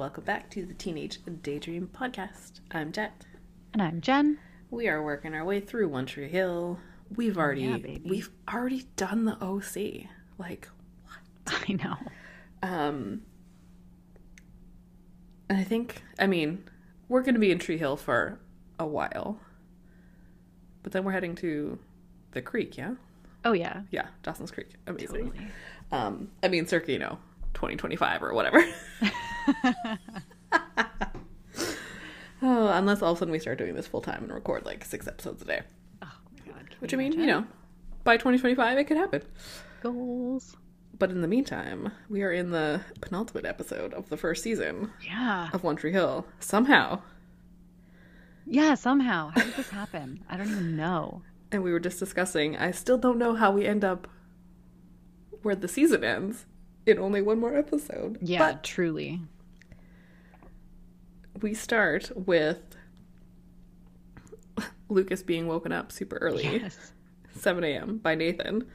welcome back to the Teenage Daydream Podcast. I'm Jet. And I'm Jen. We are working our way through One Tree Hill. We've already yeah, we've already done the OC. Like what? I know. um and I think I mean, we're gonna be in Tree Hill for a while. But then we're heading to the creek, yeah? Oh yeah. Yeah, Dawson's Creek. Amazing. Totally. Um, I mean, circa, you know, 2025 or whatever. oh, unless all of a sudden we start doing this full time and record like six episodes a day. Oh my god. can Which I you mean, you know, by 2025 it could happen. goals. But in the meantime, we are in the penultimate episode of the first season Yeah. of One Tree Hill. Somehow. Yeah, somehow. How did this happen? I don't even know. And we were just discussing, I still don't know how we end up where the season ends in only one more episode. Yeah, But truly. we start with Lucas being woken up super early, Yes. 7 a.m. by Nathan.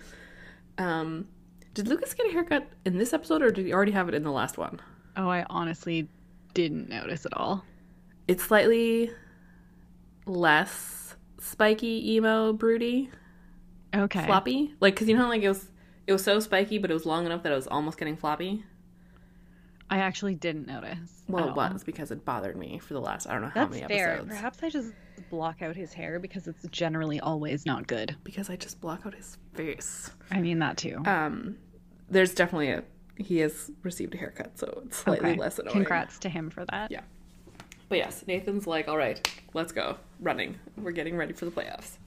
Um, did Lucas get a haircut in this episode, or did he already have it in the last one? Oh, I honestly didn't notice at all. It's slightly less spiky, emo, broody, Okay. floppy. Like, cause you know, like it was, it was so spiky, but it was long enough that it was almost getting floppy. I actually didn't notice. Well, it was because it bothered me for the last I don't know how That's many episodes. fair. Perhaps I just block out his hair because it's generally always not good. Because I just block out his face. I mean that too. Um, there's definitely a he has received a haircut, so it's slightly okay. less annoying. Congrats to him for that. Yeah. But yes, Nathan's like, all right, let's go running. We're getting ready for the playoffs.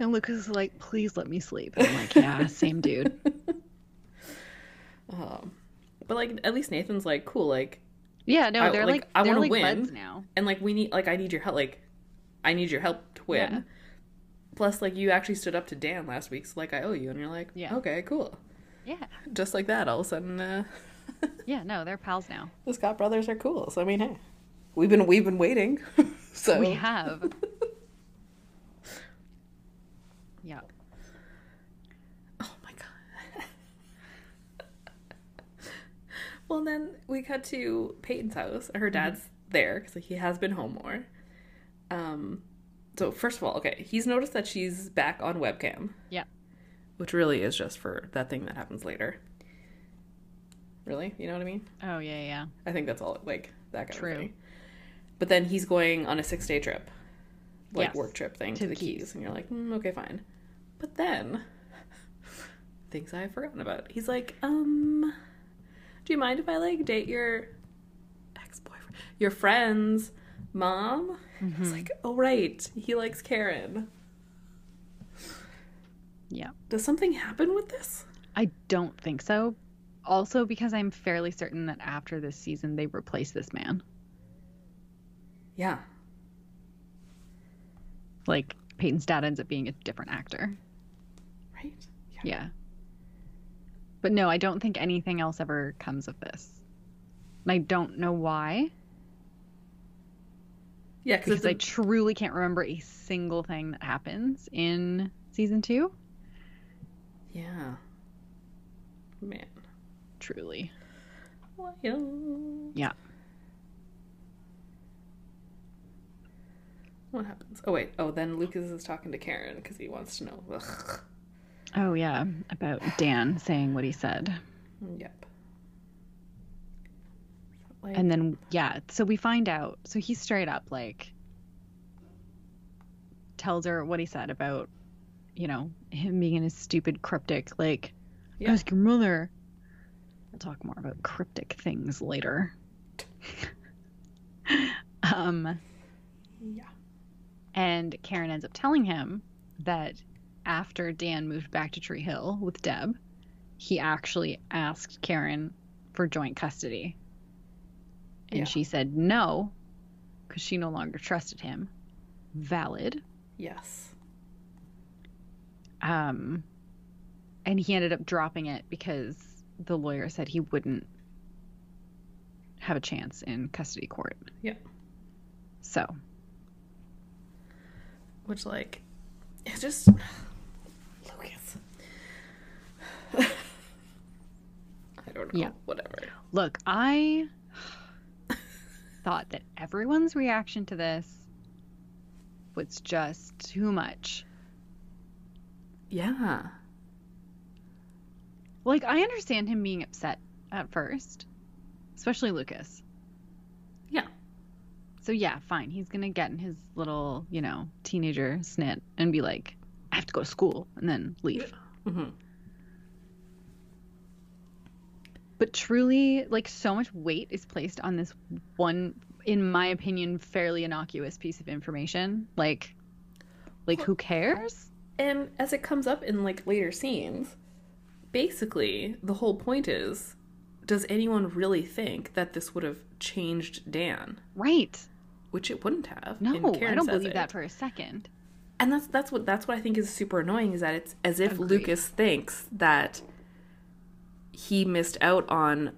And Lucas is like, please let me sleep. And I'm like, yeah, same dude. Um, but like at least Nathan's like cool, like Yeah, no, they're like, like, I wanna like win. now. and like we need like I need your help, like I need your help to win. Yeah. Plus, like you actually stood up to Dan last week, so like I owe you, and you're like, Yeah. okay, cool. Yeah. Just like that, all of a sudden, uh, Yeah, no, they're pals now. the Scott brothers are cool. So I mean, hey, we've been we've been waiting. so We have. Yeah. Oh my god. well, then we cut to Peyton's house. Her dad's there because he has been home more. Um, so first of all, okay, he's noticed that she's back on webcam, Yeah. which really is just for that thing that happens later. Really, you know what I mean? Oh, yeah, yeah. I think that's all like that kind True. of thing. But then he's going on a six day trip, like Yes, work trip thing to, to the the keys. Keys. and you're like, mm, okay, fine. But then things I've forgotten about. He's like, um, do you mind if I like date your ex boyfriend, your friend's mom? I Mm-hmm. was like, oh right, he likes Karen. Yeah. Does something happen with this? I don't think so. Also, because I'm fairly certain that after this season, they replace this man. Yeah. Like, Peyton's dad ends up being a different actor. Yeah. Yeah. But no, I don't think anything else ever comes of this. And I don't know why, Yeah, because because I truly can't remember a single thing that happens in season two. yeah. Man. Truly. Wild. Yeah. What happens? Oh wait. Oh, then Lucas is talking to Karen because he wants to know. Ugh. Oh, yeah. About Dan saying what he said. Yep. Like, And then, yeah, so we find out. So he straight up, like, tells her what he said about, you know, him being in his stupid cryptic, like, Yeah. ask your mother. We'll talk more about cryptic things later. um, yeah. and Karen ends up telling him that after Dan moved back to Tree Hill with Deb, he actually asked Karen for joint custody. And Yeah. she said no, because she no longer trusted him. Valid. Yes. Um, and he ended up dropping it because the lawyer said he wouldn't have a chance in custody court. Yeah. So, Which like, it's just Lucas. I don't know. Yeah. Whatever. Look, I thought that everyone's reaction to this was just too much. Yeah. Like, I understand him being upset at first, especially Lucas. Yeah. So, yeah, fine. He's going to get in his little, you know, teenager snit and be like, I have to go to school and then leave. hmm But truly, like, so much weight is placed on this one, in my opinion, fairly innocuous piece of information. Like, like who cares? And as it comes up in like later scenes, basically the whole point is does anyone really think that this would have changed Dan? Right. Which it wouldn't have. No, I don't believe it. that for a second. And that's that's what that's what I think is super annoying is that it's as if Agreed. Lucas thinks that he missed out on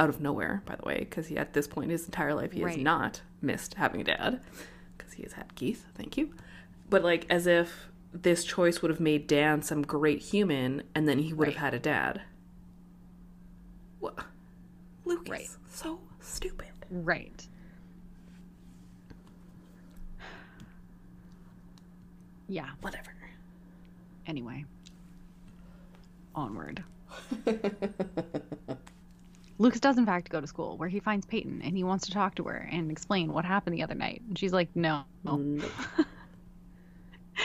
out of nowhere, by the way, because at this point in his entire life he has not missed having a dad because he has had Keith. Thank you. But like as if this choice would have made Dan some great human, and then he would have had a dad. What? Lucas, Right. so stupid. Right. Yeah. Whatever. Anyway. Onward. Lucas does in fact go to school where he finds Peyton and he wants to talk to her and explain what happened the other night. And she's like, no. Mm.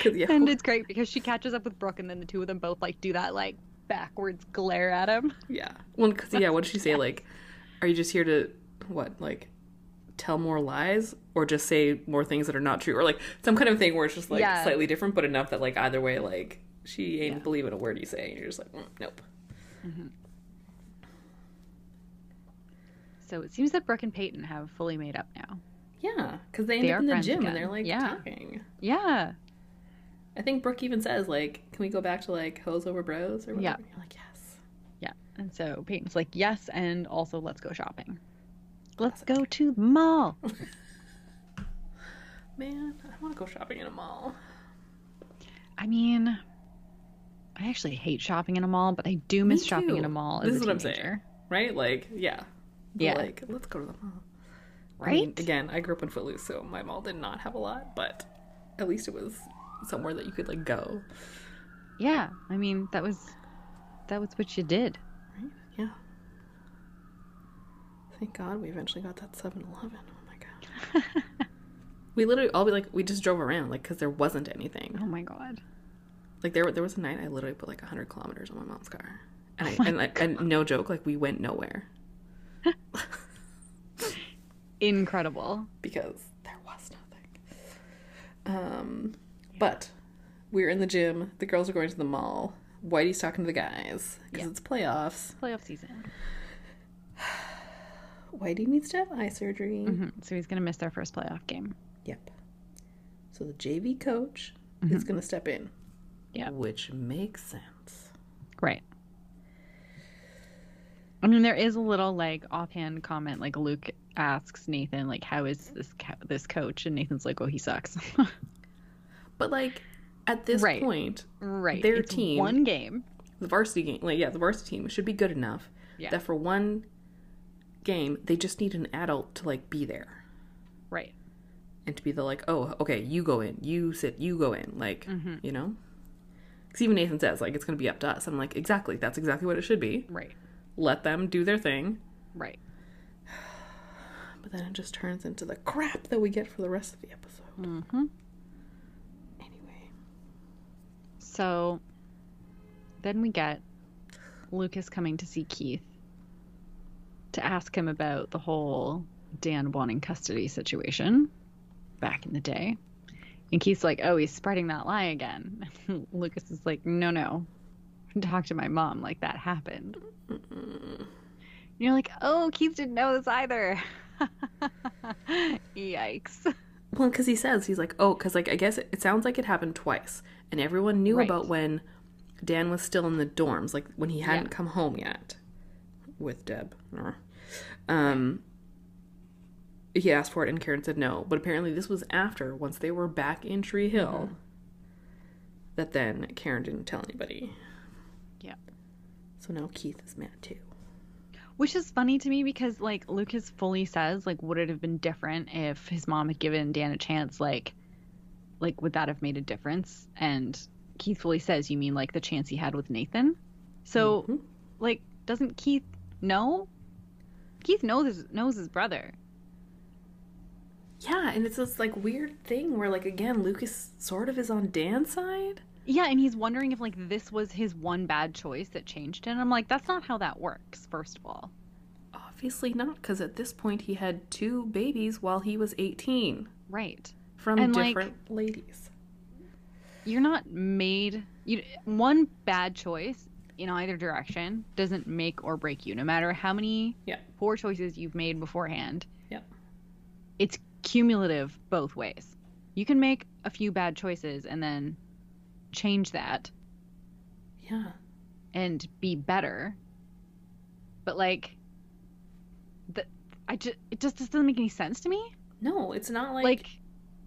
'Cause, yeah, And it's great because she catches up with Brooke and then the two of them both like do that like backwards glare at him. Yeah. Well, because yeah, what did she say? Like, are you just here to what? Like, tell more lies, or just say more things that are not true, or like some kind of thing where it's just like Yeah. slightly different, but enough that like either way, like she ain't believing a word you say, and you're just like, mm, nope. So it seems that Brooke and Peyton have fully made up now. Yeah, because they end They up in the gym again. and they're like Yeah. talking. Yeah. I think Brooke even says like, "Can we go back to like hose over bros?" or whatever. Yeah. And you're like, yes. Yeah. And so Peyton's like, yes, and also let's go shopping. Let's go to the mall. Man, I want to go shopping in a mall. I mean, I actually hate shopping in a mall, but I do miss shopping in a mall This is what I'm saying. Right? Like, yeah. Yeah. Like, let's go to the mall. I Right? mean, again, I grew up in Footloose, so my mall did not have a lot, but at least it was somewhere that you could like go. Yeah. I mean, that was that was what you did. Right? Yeah. Thank God we eventually got that 7-Eleven. Oh my god. we literally all be like we just drove around like because there wasn't anything. Oh my god. Like there there was a night I literally put like 100 kilometers on my mom's car. And, I, Oh my and, like, and no joke, like we went nowhere Incredible. because there was nothing. Um, but we're in the gym. The girls are going to the mall. Whitey's talking to the guys because Yeah. it's playoffs. Playoff season. Whitey needs to have eye surgery. hmm So he's gonna miss their first playoff game. Yep. So the JV coach is going to step in. Yeah. Which makes sense. Right. I mean, there is a little like offhand comment, like Luke asks Nathan, like, "How is this co- this coach?" And Nathan's like, "Oh, he sucks." But like at this Right. point, right. Their It's team- one game. the varsity game, like yeah, the varsity team should be good enough Yeah. that for one game they just need an adult to like be there Right. and to be the like, oh, okay, you go in, you sit, you go in, like Mm-hmm. you know. Because even Nathan says like it's going to be up to us. I'm like exactly, that's exactly what it should be. Right. Let them do their thing. Right. But then it just turns into the crap that we get for the rest of the episode. Mm-hmm. Anyway, So then we get Lucas coming to see Keith to ask him about the whole Dan wanting custody situation back in the day. And Keith's like, oh, he's spreading that lie again. Lucas is like, no, no. Talk to my mom like that happened. And you're like, oh, Keith didn't know this either. Yikes. well, because he says he's like, oh, because like I guess it, it sounds like it happened twice, and everyone knew Right. about when Dan was still in the dorms, like when he hadn't Yeah. come home yet with Deb. Um, he asked for it, and Karen said no. But apparently, this was after once they were back in Tree Hill. Mm-hmm. That then Karen didn't tell anybody. Yeah. So now Keith is mad too. Which is funny to me because like Lucas fully says like would it have been different if his mom had given Dan a chance like like would that have made a difference? And Keith fully says you mean like the chance he had with Nathan. So Mhm. like doesn't Keith know? Keith knows his, knows his brother. Yeah, and it's this like weird thing where like again Lucas sort of is on Dan's side. Yeah, and he's wondering if like this was his one bad choice that changed him. I'm like that's not how that works first of all. Obviously not, because at this point he had two babies while he was 18 Right. from And, like- different ladies. you're not made you one bad choice in either direction doesn't make or break you no matter how many Yeah. poor choices you've made beforehand Yep. it's cumulative both ways you can make a few bad choices and then change that Yeah. and be better but like the i just it just doesn't make any sense to me No, it's not like, like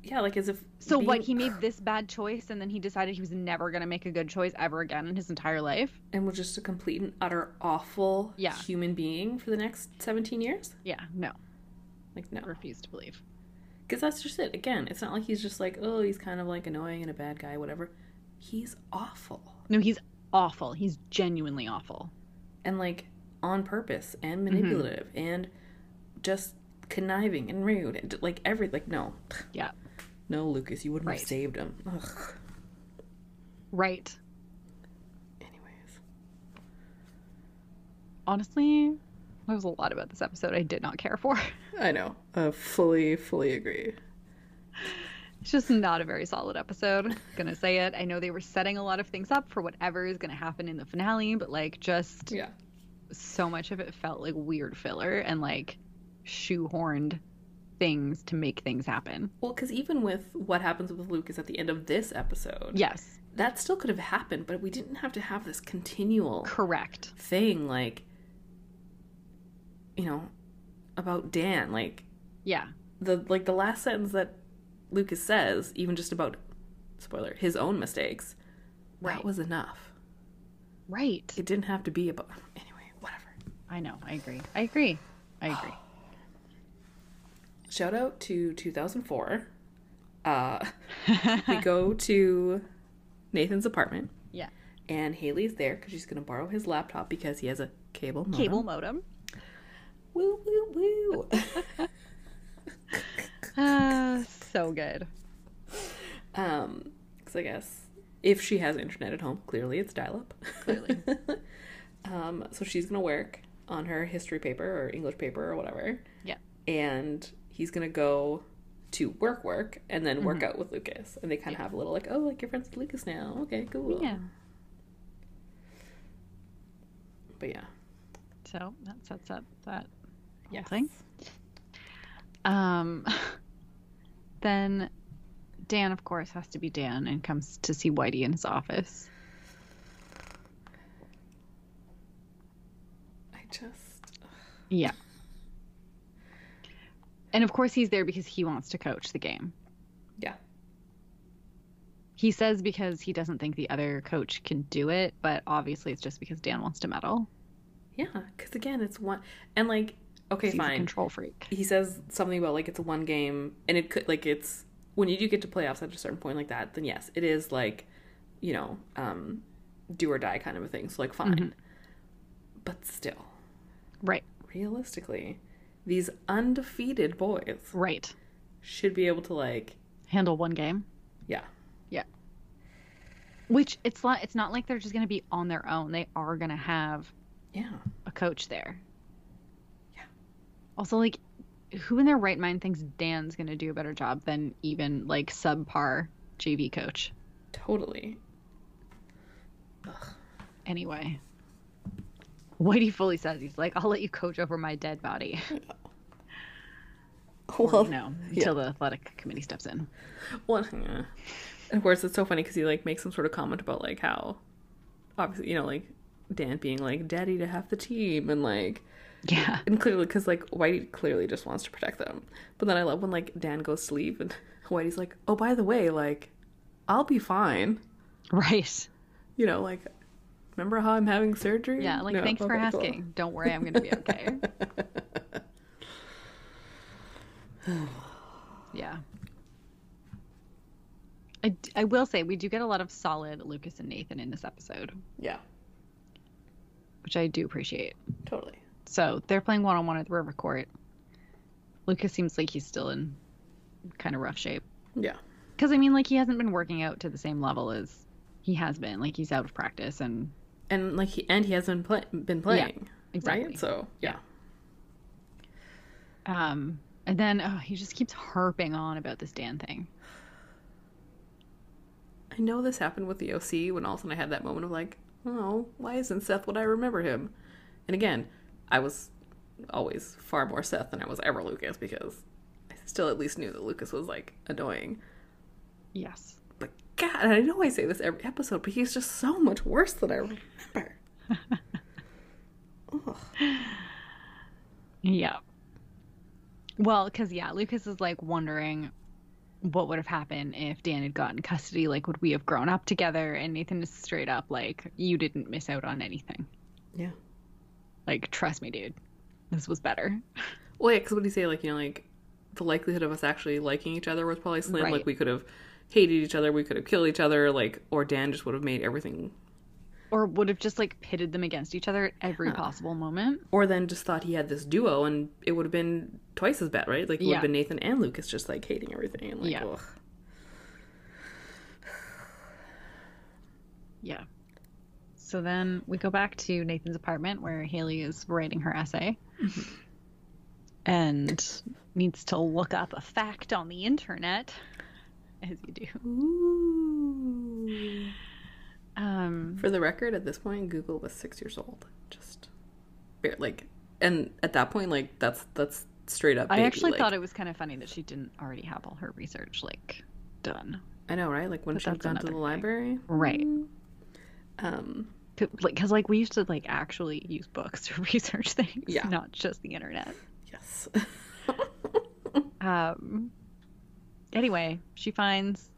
yeah, like as if so what he made this bad choice and then he decided he was never going to make a good choice ever again in his entire life and was just a complete and utter awful Yeah. human being for the next 17 years? yeah no Like no. I refuse to believe. Because that's just it. Again, it's not like he's just like, oh, he's kind of like annoying and a bad guy, whatever. He's awful. No, he's awful. He's genuinely awful. And like on purpose and Mm-hmm. manipulative and just conniving and rude and like every like no. Yeah. No, Lucas, you wouldn't Right. have saved him. Ugh. Right. Anyways. Honestly, there was a lot about this episode I did not care for. I know. I fully, fully agree. It's just not a very solid episode. Gonna say it. I know they were setting a lot of things up for whatever is gonna happen in the finale, but like just Yeah. so much of it felt like weird filler and like shoehorned things to make things happen. Well, because even with what happens with Lucas at the end of this episode, Yes, that still could have happened, but we didn't have to have this continual correct. thing like you know about Dan like Yeah, the like the last sentence that Lucas says even just about spoiler his own mistakes Right. that was enough right. it didn't have to be about anyway whatever I know. I agree. I agree. I agree. shout out to 2004 uh we go to Nathan's apartment Yeah. and Haley's there because she's gonna borrow his laptop because he has a cable modem. Cable modem. woo woo woo Ah, so good. Um, because I guess if she has internet at home, clearly it's dial up. Clearly. um, so she's gonna work on her history paper or English paper or whatever. Yeah. And he's gonna go to work work and then work out with Lucas. And they kind of have a little like, oh, like you're friends with Lucas now. Okay, cool. Yeah. But yeah. So that sets up that whole Yes. thing. Um, then Dan, of course, has to be Dan and comes to see Whitey in his office. I just Yeah. And of course, he's there because he wants to coach the game. yeah. He says because he doesn't think the other coach can do it, but obviously it's just because Dan wants to meddle. Yeah, because again, it's one and like okay, He's a fine. control freak. he says something about like it's a one game and it could like it's when you do get to playoffs at a certain point like that then yes it is like you know um do or die kind of a thing so like fine Mm-hmm. but still Right. realistically these undefeated boys Right. should be able to like Handle one game. yeah Yeah. Which it's not. It's not like they're just going to be on their own. They are going to have yeah a coach there. Yeah. Also, like, who in their right mind thinks Dan's going to do a better job than even like subpar JV coach? totally Ugh. Anyway, Whitey fully says he's like, "I'll let you coach over my dead body." well no, yeah. until the athletic committee steps in. Well, yeah. And of course, it's so funny because he like makes some sort of comment about like how, obviously, you know, like Dan being like daddy to half the team and like, Yeah. and clearly because like Whitey clearly just wants to protect them. But then I love when like Dan goes to leave and Whitey's like, oh by the way, like, I'll be fine. Right. You know, like, remember how I'm having surgery? Yeah, like No, thanks for okay, cool. asking. Don't worry, I'm gonna be okay. yeah. I, I will say we do get a lot of solid Lucas and Nathan in this episode, yeah, which I do appreciate. totally. So they're playing one on one at the river court. Lucas seems like he's still in kind of rough shape. Yeah, Because I mean, like he hasn't been working out to the same level as he has been. Like he's out of practice and and like he and he hasn't play, been playing, exactly. right? So yeah, Um, and then oh, he just keeps harping on about this Dan thing. I know this happened with the OC when all of a sudden I had that moment of like, oh, why isn't Seth what I remember him? And again, I was always far more Seth than I was ever Lucas because I still at least knew that Lucas was like annoying. Yes. But God, and I know I say this every episode, but he's just so much worse than I remember. Ugh. Yeah. Well, because yeah, Lucas is like wondering what would have happened if Dan had gotten custody. Like, would we have grown up together? And Nathan is straight up like, you didn't miss out on anything. Yeah. Like, trust me, dude. This was better. Well, yeah, because what do you say? Like, you know, like the likelihood of us actually liking each other was probably slim. Right. Like, we could have hated each other, we could have killed each other, like, or Dan just would have made everything, Or would have just like pitted them against each other at every Yeah. possible moment. or then just thought he had this duo and it would have been twice as bad, right? Like, it would Yeah. have been Nathan and Lucas just like hating everything and like, Yeah. ugh. Yeah. So then we go back to Nathan's apartment where Haley is writing her essay and needs to look up a fact on the internet, as you do. Ooh. Um, For the record, at this point, Google was six years old. Just, bare- like, and at that point, like, that's that's straight up. I actually like- thought it was kind of funny that she didn't already have all her research like done. I know, right? Like when she gone to the thing. library, Right. Um, Like, cause like we used to like actually use books to research things, Yeah. not just the internet. yes. Um. Anyway, she finds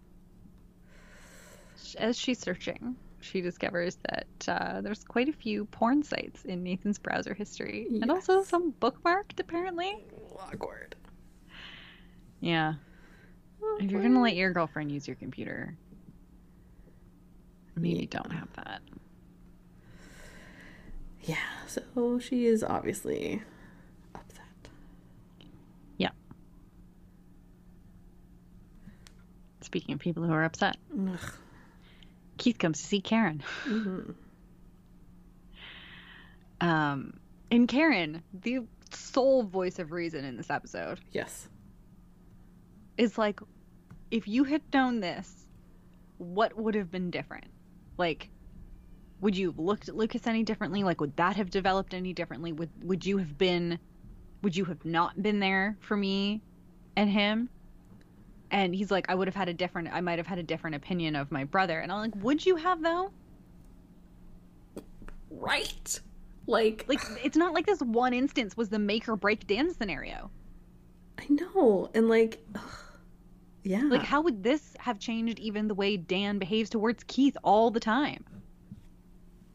as she's searching, she discovers that uh, there's quite a few porn sites in Nathan's browser history, and also some bookmarked apparently. Awkward. Yeah. If you're gonna let your girlfriend use your computer, maybe Yeah. don't have that. Yeah, so she is obviously upset. Speaking of people who are upset, Ugh. Keith comes to see Karen. Mhm. Um, and Karen, the sole voice of reason in this episode, Yes. is like, if you had known this, what would have been different? Like, would you have looked at Lucas any differently? Like, would that have developed any differently? Would would you have been, would you have not been there for me and him? And he's like, I would have had a different, I might have had a different opinion of my brother. And I'm like, would you have though? Right. Like, Like, it's not like this one instance was the make or break Dan scenario. I know, and like, ugh. yeah. Like, how would this have changed even the way Dan behaves towards Keith all the time?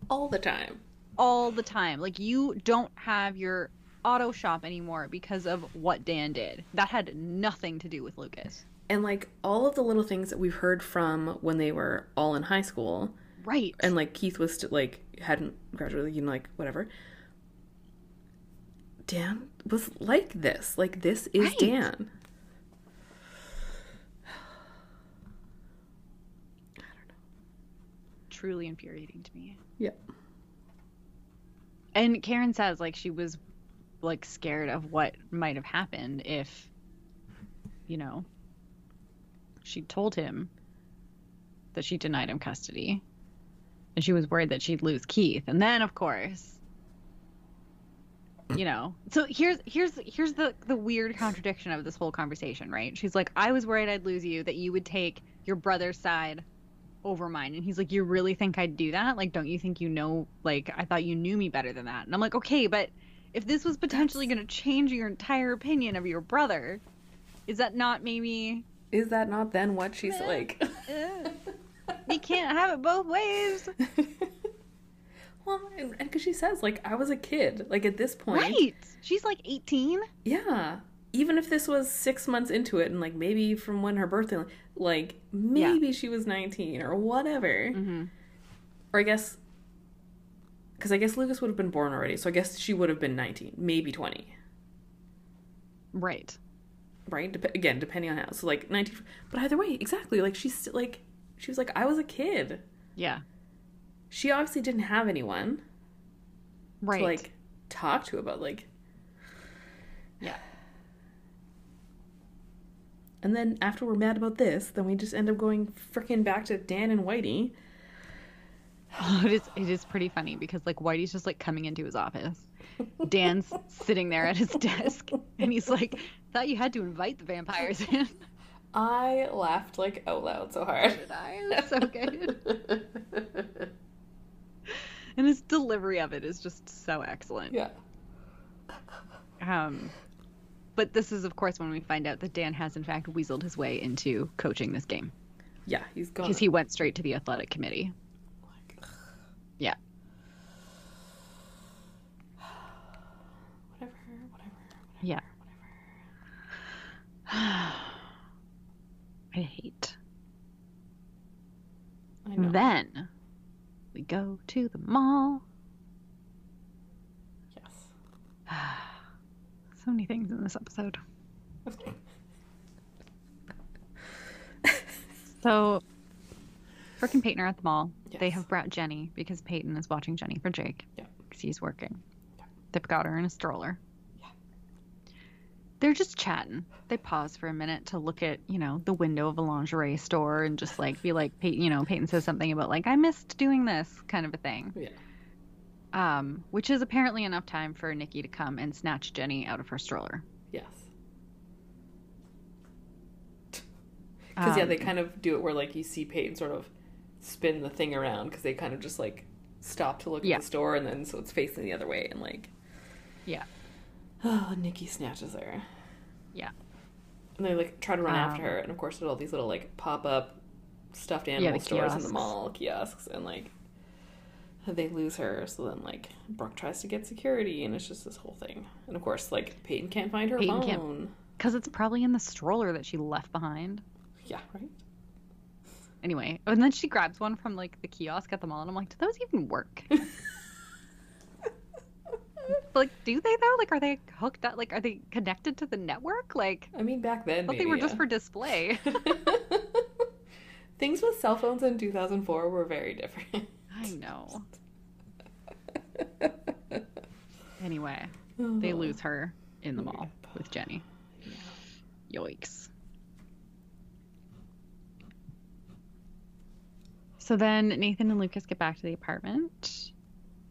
all the time. All the time. Like, you don't have your auto shop anymore because of what Dan did. That had nothing to do with Lucas. And like all of the little things that we've heard from when they were all in high school, Right. and like Keith was st- like hadn't graduated, you know, like whatever. Dan was like this. Like this is Right. Dan. Truly infuriating to me. Yep. And Karen says, like, she was, like, scared of what might have happened if, you know, she told him that she denied him custody. And she was worried that she'd lose Keith. And then, of course, you know. So here's here's here's the the weird contradiction of this whole conversation, right? She's like, I was worried I'd lose you, that you would take your brother's side over mine. And he's like, You really think I'd do that? Like, don't you think you know? Like, I thought you knew me better than that. And I'm like, Okay, but if this was potentially going to change your entire opinion of your brother, is that not maybe. Is that not then what she's like? you can't have it both ways. Well, because she says, like, I was a kid. Like, at this point. Right. She's like 18. Yeah. Even if this was six months into it and, like, maybe from when her birthday, like, maybe she was 19 or whatever. Mm-hmm. Or I guess. Because I guess Lucas would have been born already. So I guess she would have been 19, maybe 20. Right. Right? Dep- again, depending on how. So, like, 19. But either way, exactly. Like, she's still, like, she was like, I was a kid. Yeah. She obviously didn't have anyone. Right. to like talk to about like Yeah. and then after we're mad about this then we just end up going freaking back to dan and whitey it is it is pretty funny because like Whitey's just like coming into his office. Dan's sitting there at his desk and he's like, Thought you had to invite the vampires in. i laughed like out loud so hard Did I? Was so good. And his delivery of it is just so excellent. yeah Um but this is of course when we find out that Dan has in fact weaseled his way into coaching this game. yeah he's gone Because he went straight to the athletic committee. like, ugh, Yeah. whatever whatever Yeah. whatever I hate. i know Then we go to the mall. yes So many things in this episode. Okay. So, Brooke and Peyton are at the mall. They have brought Jenny because Peyton is watching Jenny for Jake. Yeah. Because he's working. Yeah. They've got her in a stroller. Yeah. They're just chatting. They pause for a minute to look at, you know, the window of a lingerie store and just like be like, Peyton, you know, Peyton says something about like, I missed doing this kind of a thing. yeah Um, which is apparently enough time for Nikki to come and snatch Jenny out of her stroller. yes because yeah Um, they kind of do it where like you see peyton sort of spin the thing around because they kind of just like stop to look Yeah. at the store and then so it's facing the other way and like Yeah. Oh nikki snatches her Yeah. and they like try to run after Um, her and of course there's all these little like pop-up stuffed Yeah, animal the stores in the mall kiosks and like they lose her so then like brooke tries to get security and it's just this whole thing and of course like peyton can't find her Peyton phone Because it's probably in the stroller that she left behind. yeah right Anyway, and then she grabs one from like the kiosk at the mall, and I'm like, do those even work? like, do they though? Like, are they hooked up? Like, are they connected to the network? Like, i mean back then but they were just for display. Things with cell phones in 2004 were very different. I know. Anyway, oh. they lose her in the mall with Jenny. Yikes. So then Nathan and Lucas get back to the apartment,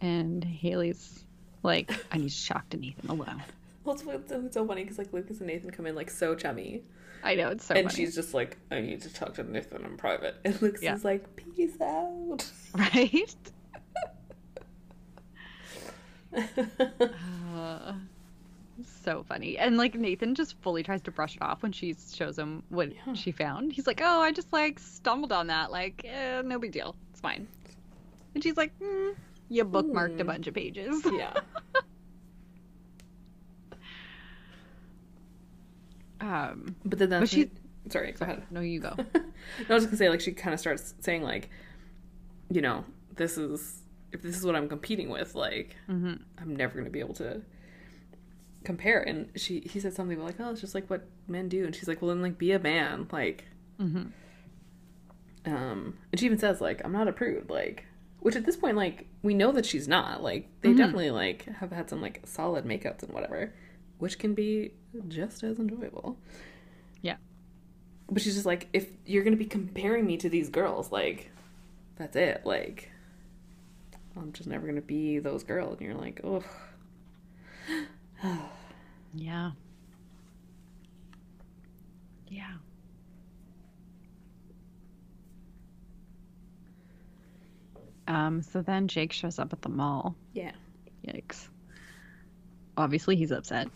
and Haley's like, I need to talk to Nathan alone. Well, it's, it's, so funny because like Lucas and Nathan come in like so chummy, I know, it's so and funny. she's just like, "I need to talk to Nathan in private," and Lucas Yeah. is like, "Peace out." Right? Uh, so funny. And like Nathan just fully tries to brush it off when she shows him what Yeah. she found. He's like, "Oh, I just like stumbled on that. Like, eh, no big deal. It's fine." And she's like, mm, "You bookmarked a Hmm. bunch of pages." yeah, Um, but then that's But she- Sorry, go ahead. no, you go. no, I was just gonna say like she kind of starts saying like, you know, this is if this is what I'm competing with, like hmm I'm never gonna be able to compare. And she he said something like, oh, it's just like what men do, and she's like, well, then like be a man, like. hmm Um, and she even says like, I'm not a prude, like, which at this point, like, we know that she's not. Like, they Mhm. definitely like have had some like solid makeouts and whatever, which can be just as enjoyable. Yeah. But she's just like, if you're gonna be comparing me to these girls, like, that's it. Like, I'm just never gonna be those girls. And you're like, oh. Yeah. Yeah. Um, so then Jake shows up at the mall. yeah. Yikes. Obviously, he's upset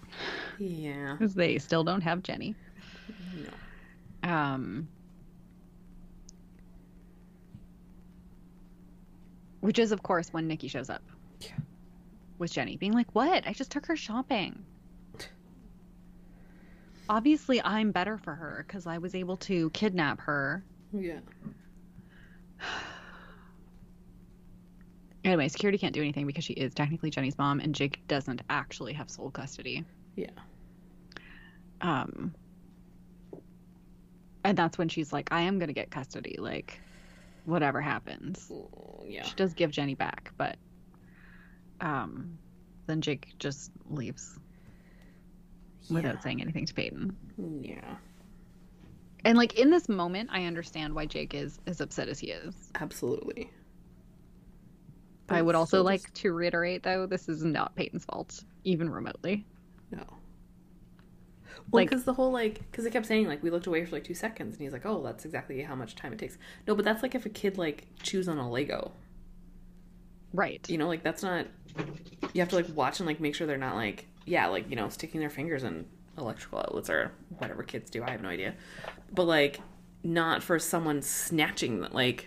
Yeah. because they still don't have Jenny. No. Um, Which is, of course, when Nikki shows up. Yeah. With Jenny being like, What? I just took her shopping. Obviously, I'm better for her because I was able to kidnap her. Yeah. Anyway, security can't do anything because she is technically Jenny's mom, and Jake doesn't actually have sole custody. Yeah. Um, and that's when she's like, I am going to get custody. Like, whatever happens. Oh, yeah. She does give Jenny back, but um, then Jake just leaves without saying anything to Peyton. Yeah. And like in this moment, I understand why Jake is as upset as he is. Absolutely. I would also like just- to reiterate, though, this is not Peyton's fault, even remotely. No. Well, Like- because the whole like, because they kept saying like we looked away for like two seconds, and he's like, "Oh, that's exactly how much time it takes." No, but that's like if a kid like chews on a Lego, Right. you know, like that's not. You have to like watch and like make sure they're not like, yeah, like you know, sticking their fingers in electrical outlets or whatever kids do. I have no idea, but like, not for someone snatching like.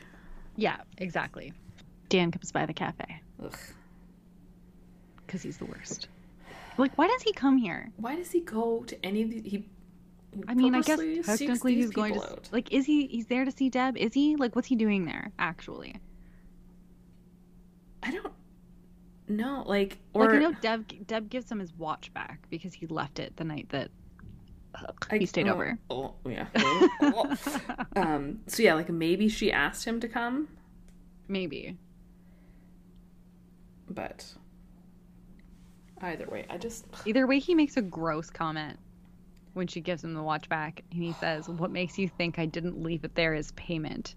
Yeah, exactly. Dan comes by the cafe Ugh. because he's the worst. Like, why does he come here? Why does he go to any of these? He. I mean, I guess technically he's going to. out. Like, is he? He's there to see Deb? Is he? Like, what's he doing there? Actually, I don't know, like or like I know Deb. Deb gives him his watch back because he left it the night that I- he stayed oh, over. Oh, yeah. um. So yeah, like maybe she asked him to come, Maybe. But either way, I just Either way, he makes a gross comment when she gives him the watch back, and he says, "What makes you think I didn't leave it there as payment?"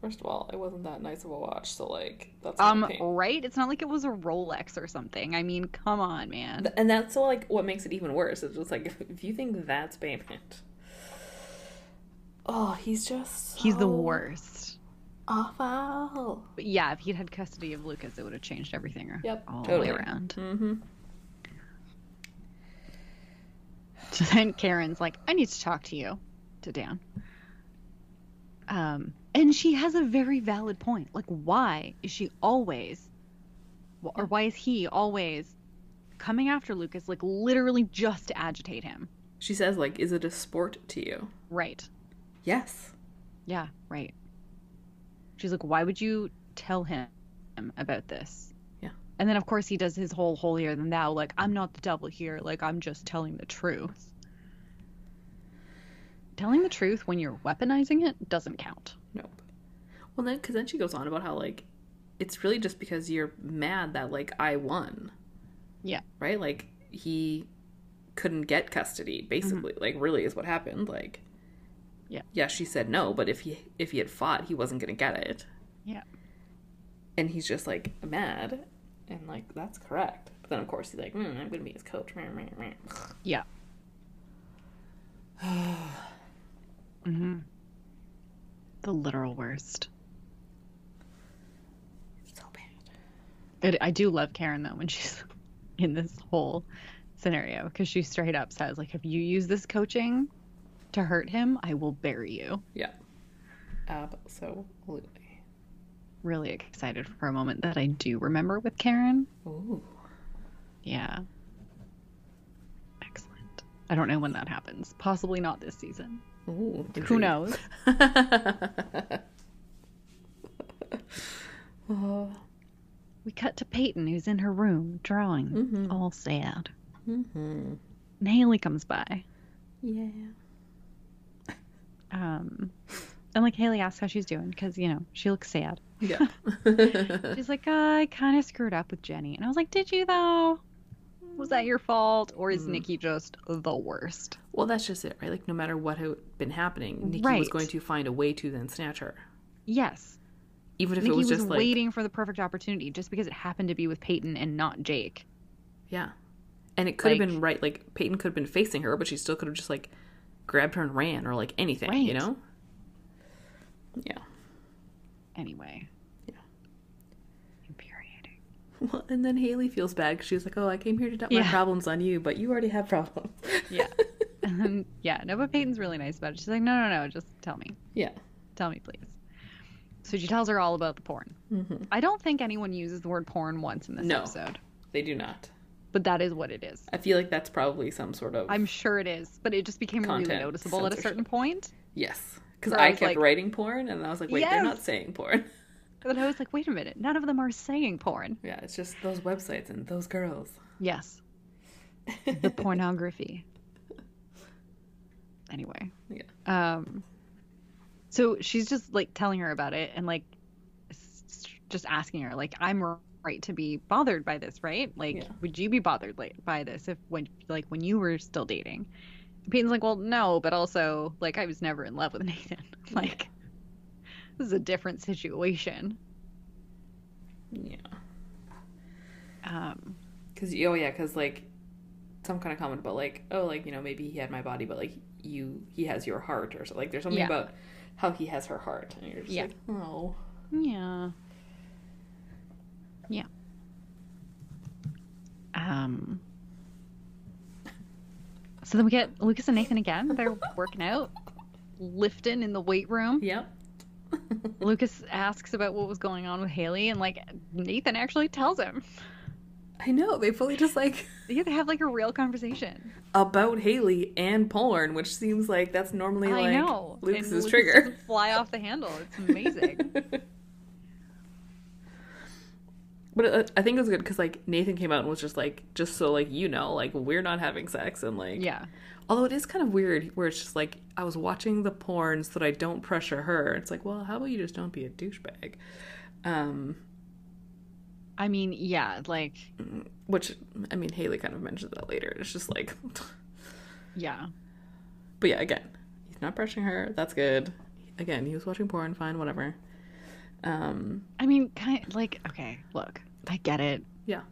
first of all, it wasn't that nice of a watch, so like that's Um, right? It's not like it was a Rolex or something. I mean, come on, man. And that's so like what makes it even worse. It's just like if, if you think that's payment. Oh, he's just He's the worst. Awful. But yeah, if he'd had custody of Lucas, it would have changed everything Yep, all the totally. way around. Mm-hmm. So then Karen's like, I need to talk to you, to Dan. Um, and she has a very valid point. Like, why is she always, or why is he always coming after Lucas, like literally just to agitate him? She says like, "Is it a sport to you?" Right. Yes. Yeah, right. She's like, why would you tell him about this? Yeah. And then, of course, he does his whole holier than thou, like, I'm not the devil here, like, I'm just telling the truth. Telling the truth when you're weaponizing it doesn't count. Nope. Well, then, because then she goes on about how like it's really just because you're mad that like I won. Yeah. Right. Like he couldn't get custody. Mm-hmm. Basically, like really is what happened. Like. Yeah. Yeah. She said no, but if he if he had fought, he wasn't gonna get it. Yeah. And he's just like mad, and like that's correct. But then of course he's like, mm, I'm gonna be his coach. Yeah. hmm The literal worst. so bad. It, I do love Karen, though, when she's in this whole scenario, because she straight up says, like, if you use this coaching to hurt him, I will bury you. Yeah. Absolutely. really excited for a moment that I do remember with Karen. Ooh. Yeah. Excellent. I don't know when that happens. Possibly not this season. Ooh. Who knows? oh. We cut to Peyton, who's in her room drawing, Mhm. all sad. Mm-hmm. And Haley comes by. Yeah. Um, and like Haley asks how she's doing because you know she looks sad. Yeah. She's like, I kind of screwed up with Jenny, and I was like, Did you though? Was that your fault, or is Mm. Nikki just the worst? well, that's just it, right? Like, no matter what had been happening, Nikki was going to find a way to then snatch her, Yes, even if Nikki it was was, just like, waiting for the perfect opportunity, just because it happened to be with Peyton and not Jake. yeah. And it could have been right. Like Peyton could have been facing her, but she still could have just like grabbed her and ran, or like anything, you know? Yeah. Anyway. Yeah. Infuriating. Well, and then Haley feels bad because she was like, "Oh, I came here to dump my problems on you, but you already have problems." Yeah. And yeah, no, but Peyton's really nice about it. She's like, no, no, no, just tell me. yeah. Tell me, please. So she tells her all about the porn. Mm-hmm. I don't think anyone uses the word porn once in this No. episode, They do not. But that is what it is. I feel like that's probably some sort of I'm sure it is, but it just became really noticeable at a certain point. yes, because I I kept like- writing porn, and I was like, wait, they're not saying porn. But I was like, wait a minute, none of them are saying porn. yeah, it's just those websites and those girls. Yes, the pornography. Anyway. Yeah. Um. So she's just like telling her about it and like just asking her like, I'm right to be bothered by this, right? Like, Yeah. would you be bothered like by this if when like when you were still dating? And Peyton's like, well, no, but also like I was never in love with Nathan. like, this is a different situation. Yeah. Um. Because oh yeah, because like some kind of comment about like oh like you know maybe he had my body, but like you he has your heart or so like there's something Yeah. about how he has her heart, and you're just Yeah. like oh Yeah. Yeah. Um. So then we get Lucas and Nathan again. They're working out, lifting in the weight room. yep. Lucas asks about what was going on with Haley, and like Nathan actually tells him. I know they fully just like yeah They have like a real conversation. about Haley and porn, which seems like that's normally I like know. Lucas's Lucas trigger. fly off the handle. It's amazing. But uh, I think it was good because like Nathan came out and was just like, just so like you know, like we're not having sex and like yeah. Although it is kind of weird where it's just like I was watching the porn so that I don't pressure her. It's like, well, how about you just don't be a douchebag? Um, I mean, yeah, like, which I mean, Haley kind of mentioned that later. It's just like, yeah. but yeah, again, he's not pressuring her. That's good. Again, he was watching porn. Fine, whatever. Um, I mean, kind of like, okay, look, I get it. Yeah.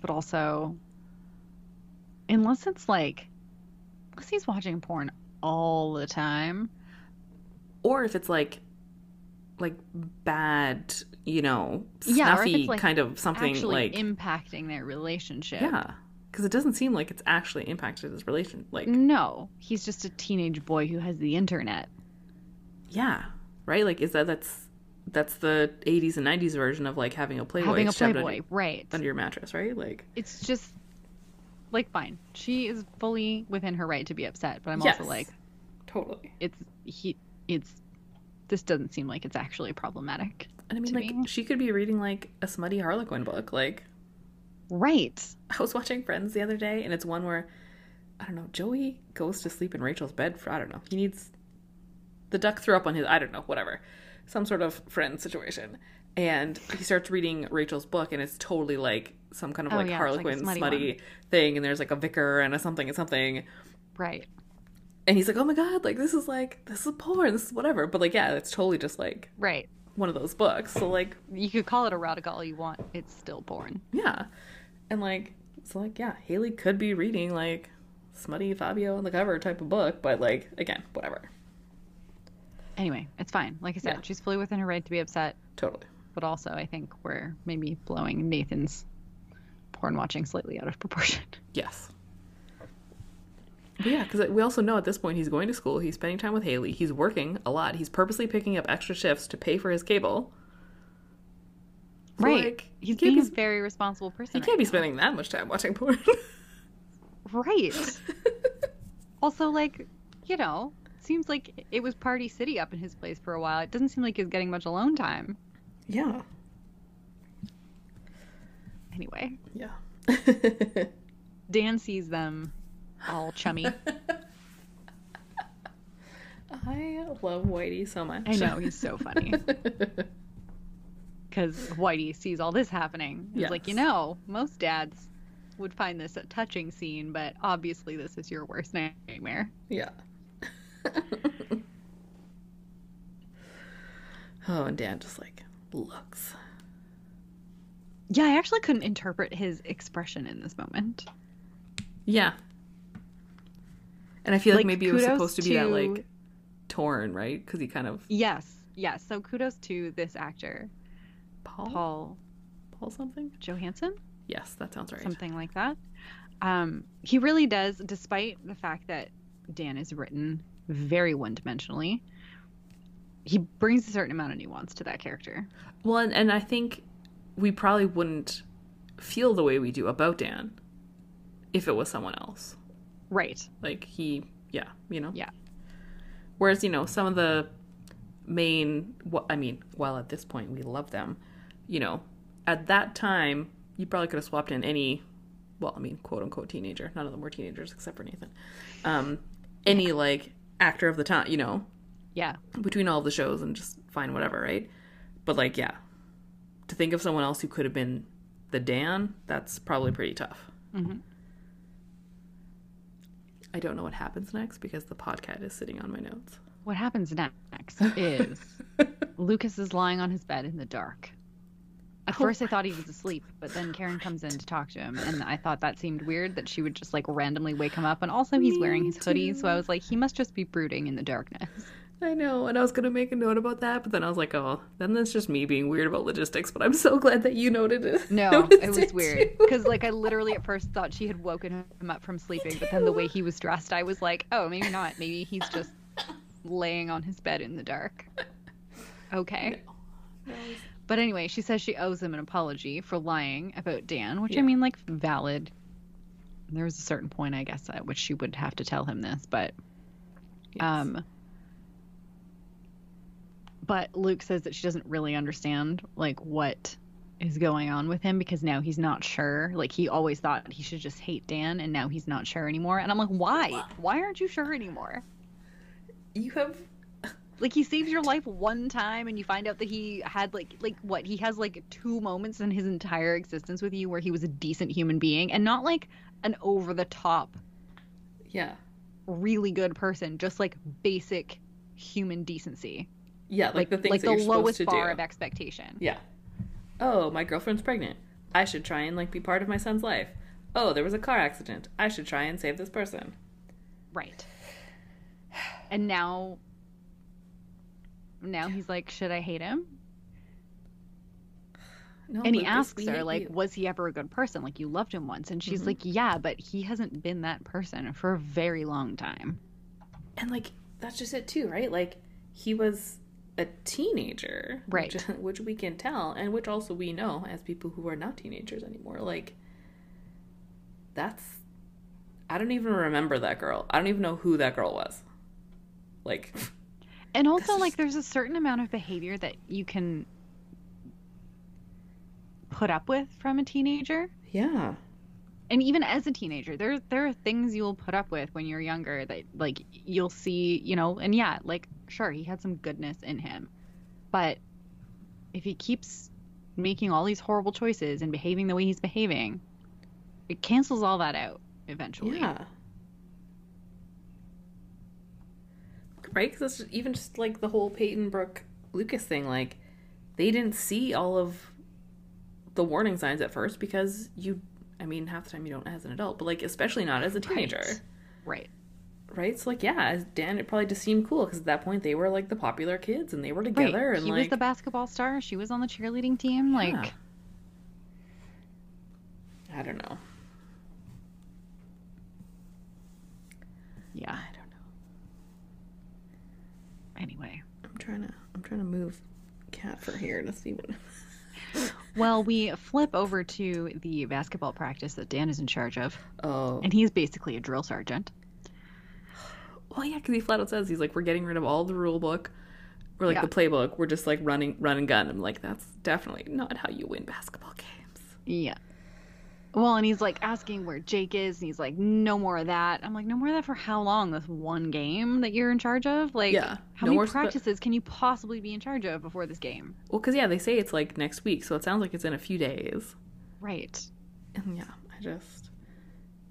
But also, unless it's like, unless he's watching porn all the time. or if it's like, like bad, you know, Yeah, snuffy it's, like, kind of something actually like, impacting their relationship. yeah, because it doesn't seem like it's actually impacted his relation. Like, No, he's just a teenage boy who has the internet. Yeah, right. Like, is that that's that's the '80s and '90s version of like having a Playboy having a Playboy, under, right. under your mattress, right? Like, It's just, like, fine. She is fully within her right to be upset, but I'm Yes. also like, totally. it's, he, it's, this doesn't seem like it's actually problematic. And I mean, like, me. she could be reading like a smutty Harlequin book. Like, Right. I was watching Friends the other day, and it's one where I don't know. Joey goes to sleep in Rachel's bed for I don't know. He needs the duck threw up on his I don't know whatever, some sort of friend situation. And he starts reading Rachel's book, and it's totally like some kind of Oh, like yeah, it's like Harlequin smutty smutty thing. And there's like a vicar and a something and something. Right. And he's like, "Oh my god, like this is like this is porn, this is whatever." But like, yeah, it's totally just like Right. one of those books. So like, You could call it erotica all you want. It's still porn. yeah, and like, so like, yeah, Haley could be reading like smutty Fabio on the cover type of book, but like, again, whatever, Anyway, it's fine. Like I said, Yeah. she's fully within her right to be upset, totally. but also I think we're maybe blowing Nathan's porn watching slightly out of proportion. Yes. But yeah, because we also know at this point he's going to school, he's spending time with Haley, he's working a lot, he's purposely picking up extra shifts to pay for his cable. Right. like, He's he being be, a very responsible person. he right can't be spending that much time watching porn. Right. also, like, you know, seems like it was Party City up in his place for a while. It doesn't seem like he's getting much alone time. yeah. Anyway, Yeah. Dan sees them all chummy. I love Whitey so much. I know, he's so funny. Because Whitey sees all this happening. He's like, you know, most dads would find this a touching scene, but obviously this is your worst nightmare. yeah. oh, and Dan just like looks. Yeah, I actually couldn't interpret his expression in this moment. Yeah. And I feel like, Like, maybe it was supposed to be that like torn, right? Because he kind of Yes, yes. So kudos to this actor, Paul Paul Paul something. Johansson. Yes, that sounds right. something like that. Um, he really does, despite the fact that Dan is written very one dimensionally. he brings a certain amount of nuance to that character. Well, and, and I think we probably wouldn't feel the way we do about Dan if it was someone else. Right. Like he, yeah, you know. Yeah. Whereas you know some of the main, well, I mean, well at this point we love them, you know, at that time you probably could have swapped in any, well, I mean, quote unquote teenager. None of them were teenagers except for Nathan. Um, any like actor of the time, you know, Yeah. between all the shows and just find whatever, right? But like, yeah, to think of someone else who could have been the Dan, that's probably pretty tough. Mhm. I don't know what happens next because the podcast is sitting on my notes. What happens next is Lucas is lying on his bed in the dark. At Oh first, I thought he was asleep, but then Karen comes in to talk to him, and I thought that seemed weird that she would just like randomly wake him up. And also, he's Me wearing his hoodie, so I was like, he must just be brooding in the darkness. I know, and I was gonna make a note about that, but then I was like, oh, then that's just me being weird about logistics. But I'm so glad that you noted it. No, it was it weird because like I literally at first thought she had woken him up from sleeping, but then the way he was dressed, I was like, oh, maybe not. Maybe he's just laying on his bed in the dark. Okay. But anyway, she says she owes him an apology for lying about Dan, which I mean, like, valid. There was a certain point, I guess, at which she would have to tell him this, but Yes. um. But Luke says that she doesn't really understand like what is going on with him because now he's not sure. Like he always thought he should just hate Dan, and now he's not sure anymore. And I'm like, why? Why aren't you sure anymore? you have Like he saves your life one time, and you find out that he had like like what he has like two moments in his entire existence with you where he was a decent human being, and not like an over the top yeah, really good person, just like basic human decency, yeah, like, like the things like that the you're supposed lowest bar do. of expectation. Yeah. Oh, my girlfriend's pregnant. I should try and like be part of my son's life. Oh, there was a car accident. I should try and save this person. Right. And now now he's like, should I hate him? No, and he asks her like, you. was he ever a good person? Like you loved him once. And she's Mhm. like, yeah, but he hasn't been that person for a very long time. and like that's just it too, right? Like he was a teenager, Right. Which, which we can tell, and which also we know as people who are not teenagers anymore. Like that's I don't even remember that girl. I don't even know who that girl was. Like And also like there's a certain amount of behavior that you can put up with from a teenager. yeah, and even as a teenager there there are things you'll put up with when you're younger that like you'll see you know and yeah like sure he had some goodness in him but if he keeps making all these horrible choices and behaving the way he's behaving it cancels all that out eventually Yeah. Right? Because it's even just like the whole Peyton Brooke Lucas thing. Like, they didn't see all of the warning signs at first because you, I mean, half the time you don't as an adult, but like, especially not as a teenager. right Right? So, like, yeah, as Dan, it probably just seemed cool because at that point they were like the popular kids and they were right together. And he like, was the basketball star she was on the cheerleading team like I don't know. yeah I don't know. Anyway I'm trying to, I'm trying to move cat for here to see what. well we flip over to the basketball practice that dan is in charge of Oh. and he's basically a drill sergeant Well, yeah, because he flat out says he's like, we're getting rid of all the rule book or like Yeah. the playbook. We're just like running, run and gun. I'm like, that's definitely not how you win basketball games. Yeah. Well, and he's like asking where Jake is, and he's like, no more of that. I'm like, no more of that for how long? This one game that you're in charge of? Like, Yeah, how no many practices can you possibly be in charge of before this game? Well, because yeah, they say it's like next week, so it sounds like it's in a few days. Right. And yeah, I just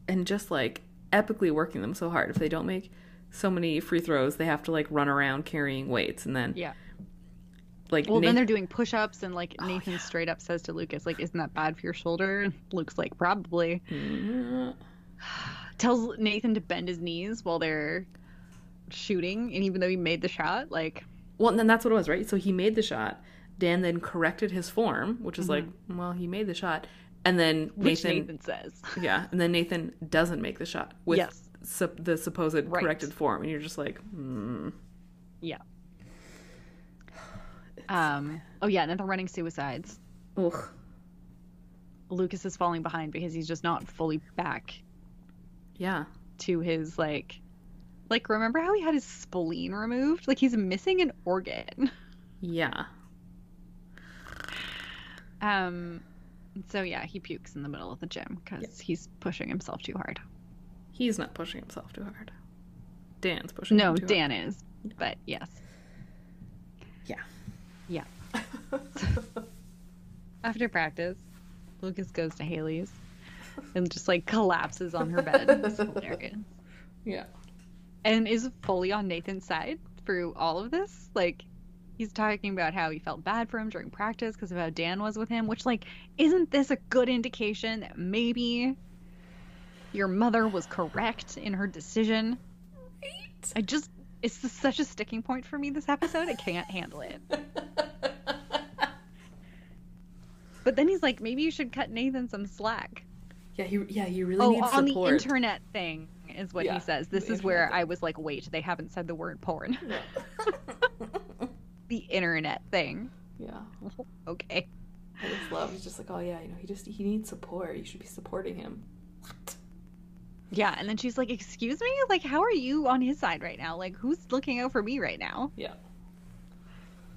and just like epically working them so hard. If they don't make so many free throws, they have to like run around carrying weights, and then Yeah. Like Well, then they're doing push ups, and like Oh, Nathan yeah. straight up says to Lucas, like, isn't that bad for your shoulder? And Luke's like, probably. Mm, Tells Nathan to bend his knees while they're shooting, and even though he made the shot, like, Well, and then that's what it was, right? So he made the shot. Dan then corrected his form, which is like, well, he made the shot, and then Mm-hmm. which Nathan, Nathan says. yeah, and then Nathan doesn't make the shot with Yes. sup- the supposed Right. corrected form, and you're just like, hmm. Yeah. Um. Oh yeah, and they're running suicides. Ugh. Lucas is falling behind because he's just not fully back Yeah. to his like like remember how he had his spleen removed? Like he's missing an organ. Yeah. Um so yeah, he pukes in the middle of the gym cuz he's pushing himself too hard. He's not pushing himself too hard. Dan's pushing. No, Dan is. But yes. Yeah. After practice, Lucas goes to Haley's and just like collapses on her bed. It's hilarious. yeah. and is fully on Nathan's side through all of this. Like, he's talking about how he felt bad for him during practice because of how Dan was with him, which, like, isn't this a good indication that maybe your mother was correct in her decision? Right. I just, it's just such a sticking point for me this episode. I can't handle it. But then he's like, maybe you should cut Nathan some slack. yeah. He. Yeah. He really Oh, needs on support. the internet thing is what Yeah, he says. This is where internet I was like, wait, they haven't said the word porn. Yeah. the internet thing. yeah. Okay. I just love. He's just like, oh yeah, you know, he just he needs support. You should be supporting him. What? Yeah, and then she's like, "Excuse me? Like how are you on his side right now? Like who's looking out for me right now?" Yeah.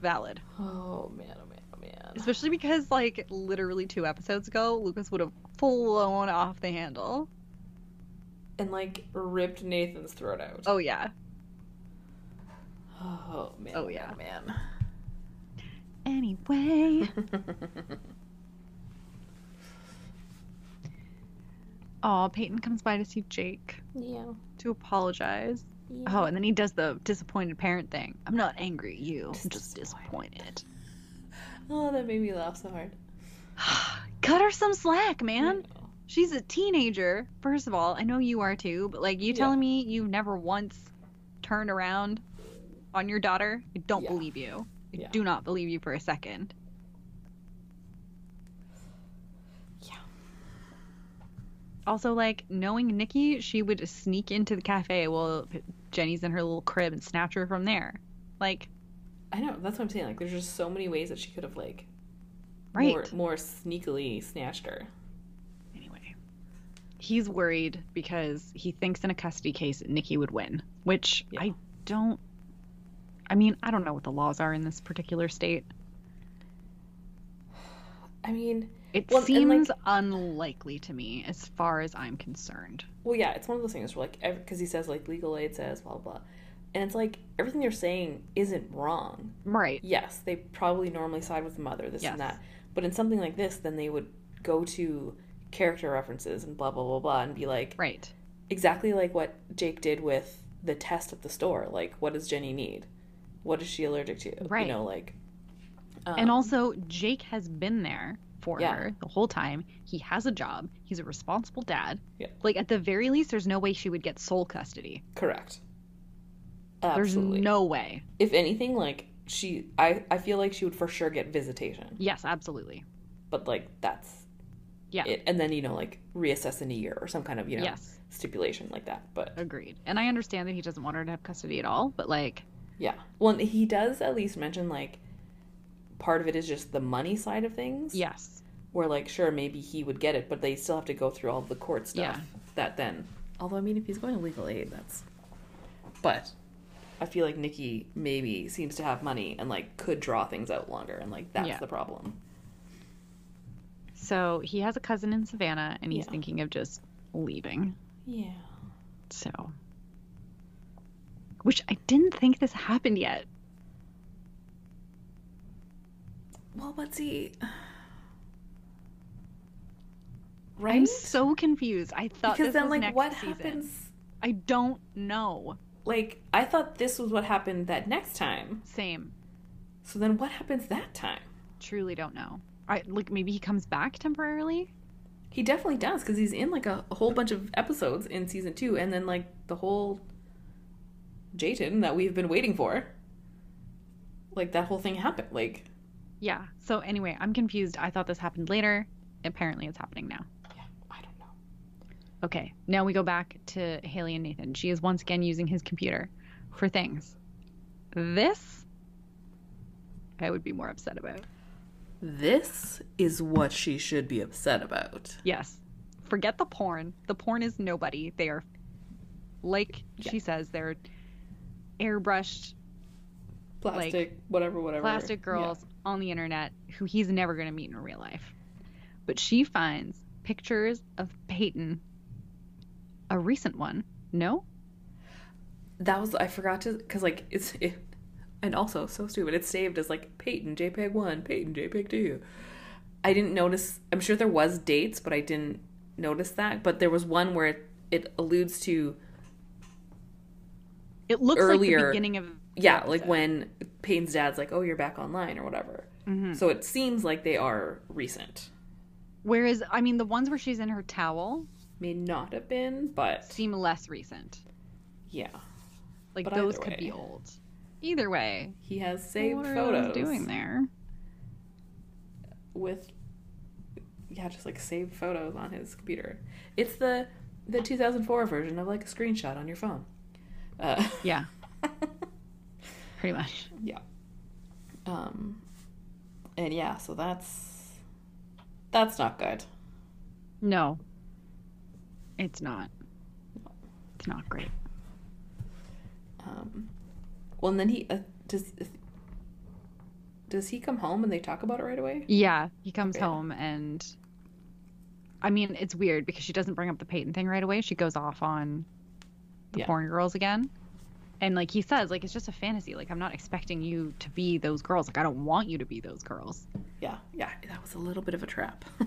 Valid. Oh man. Oh man. Oh man. Especially because like literally 2 episodes ago, Lucas would have flown off the handle. And like ripped Nathan's throat out. Oh yeah. Oh man. Oh, oh yeah. Man. Anyway, oh, Peyton comes by to see Jake yeah. to apologize. Yeah. Oh, and then he does the disappointed parent thing. I'm not angry at you. I'm just disappointed. Oh, that made me laugh so hard. Cut her some slack, man. She's a teenager. First of all, I know you are too, but like you Yeah. telling me you've never once turned around on your daughter, I don't Yeah. believe you. I Yeah. do not believe you for a second. Yeah. Also, like knowing Nikki, she would sneak into the cafe while Jenny's in her little crib and snatch her from there. Like, I know. That's what I'm saying. Like, there's just so many ways that she could have like, right. more more sneakily snatched her. Anyway, he's worried because he thinks in a custody case Nikki would win, which Yeah. I don't. I mean, I don't know what the laws are in this particular state. I mean, It Well, seems like- unlikely to me as far as I'm concerned. well, yeah, it's one of those things where like, because he says like legal aid says blah blah, blah. And it's like everything they're saying isn't wrong. Right. Yes, they probably normally side with the mother, this Yes. and that. But in something like this, then they would go to character references and blah blah blah blah and be like Right. exactly like what Jake did with the test at the store. Like, what does Jenny need? What is she allergic to? Right. You know, like. Um, and also, Jake has been there for Yeah. her the whole time. He has a job. He's a responsible dad. Yeah. Like at the very least, there's no way she would get sole custody. correct. Absolutely. There's no way. If anything, like she, I, I feel like she would for sure get visitation. Yes, absolutely. But like that's Yeah. it. And then you know like reassess in a year or some kind of you know Yes. stipulation like that. But Agreed. And I understand that he doesn't want her to have custody at all, but like, yeah, well, he does at least mention like part of it is just the money side of things. yes. where like sure maybe he would get it but they still have to go through all the court stuff Yeah. that then although i mean if he's going to legal aid that's but i feel like nikki maybe seems to have money and like could draw things out longer and like that's Yeah. the problem So he has a cousin in Savannah and he's Yeah. thinking of just leaving. yeah So. Which I didn't think this happened yet. well but see right I'm so confused. I thought because then like what season. happens I don't know. Like i thought this was what happened that next time Same. so then what happens that time Truly don't know. I like maybe he comes back temporarily. He definitely does because he's in like a, a whole bunch of episodes in season two, and then like the whole Jayton that we've been waiting for. Like that whole thing happened. Like, Yeah. So anyway, I'm confused. I thought this happened later. Apparently, it's happening now. yeah, I don't know. Okay. Now we go back to Haley and Nathan. She is once again using his computer for things. This I would be more upset about. This is what she should be upset about. Yes. Forget the porn. The porn is nobody. They are, like Yeah. she says, they're airbrushed Plastic, whatever, whatever. plastic Yeah. girls on the internet who he's never going to meet in real life. But she finds pictures of Peyton, a recent one. No? That was I forgot to because like it's it, and also so stupid. It's saved as like Peyton JPEG one, Peyton JPEG two. I didn't notice. I'm sure there was dates, but I didn't notice that. But there was one where it, it alludes to It looks like Earlier- the beginning of. the yeah, like when Peyton's dad's like, "Oh, you're back online" or whatever. Mhm. So it seems like they are recent. Whereas, I mean, the ones where she's in her towel May not have been, but seem less recent. yeah, Like But those could be old. Either way, he has saved what photos doing there? with yeah, just like saved photos on his computer. It's the the 2004 version of like a screenshot on your phone. Uh, Yeah, pretty much. yeah. Um, and yeah, so that's that's not good. No, it's not. It's not great. Um, well, and then he uh, does. Does he come home and they talk about it right away? Yeah, he comes Okay. home and I mean, it's weird because she doesn't bring up the Peyton thing right away. She goes off on the Yeah. porn girls again. And like he says, like it's just a fantasy. Like I'm not expecting you to be those girls. Like I don't want you to be those girls. Yeah, yeah, that was a little bit of a trap.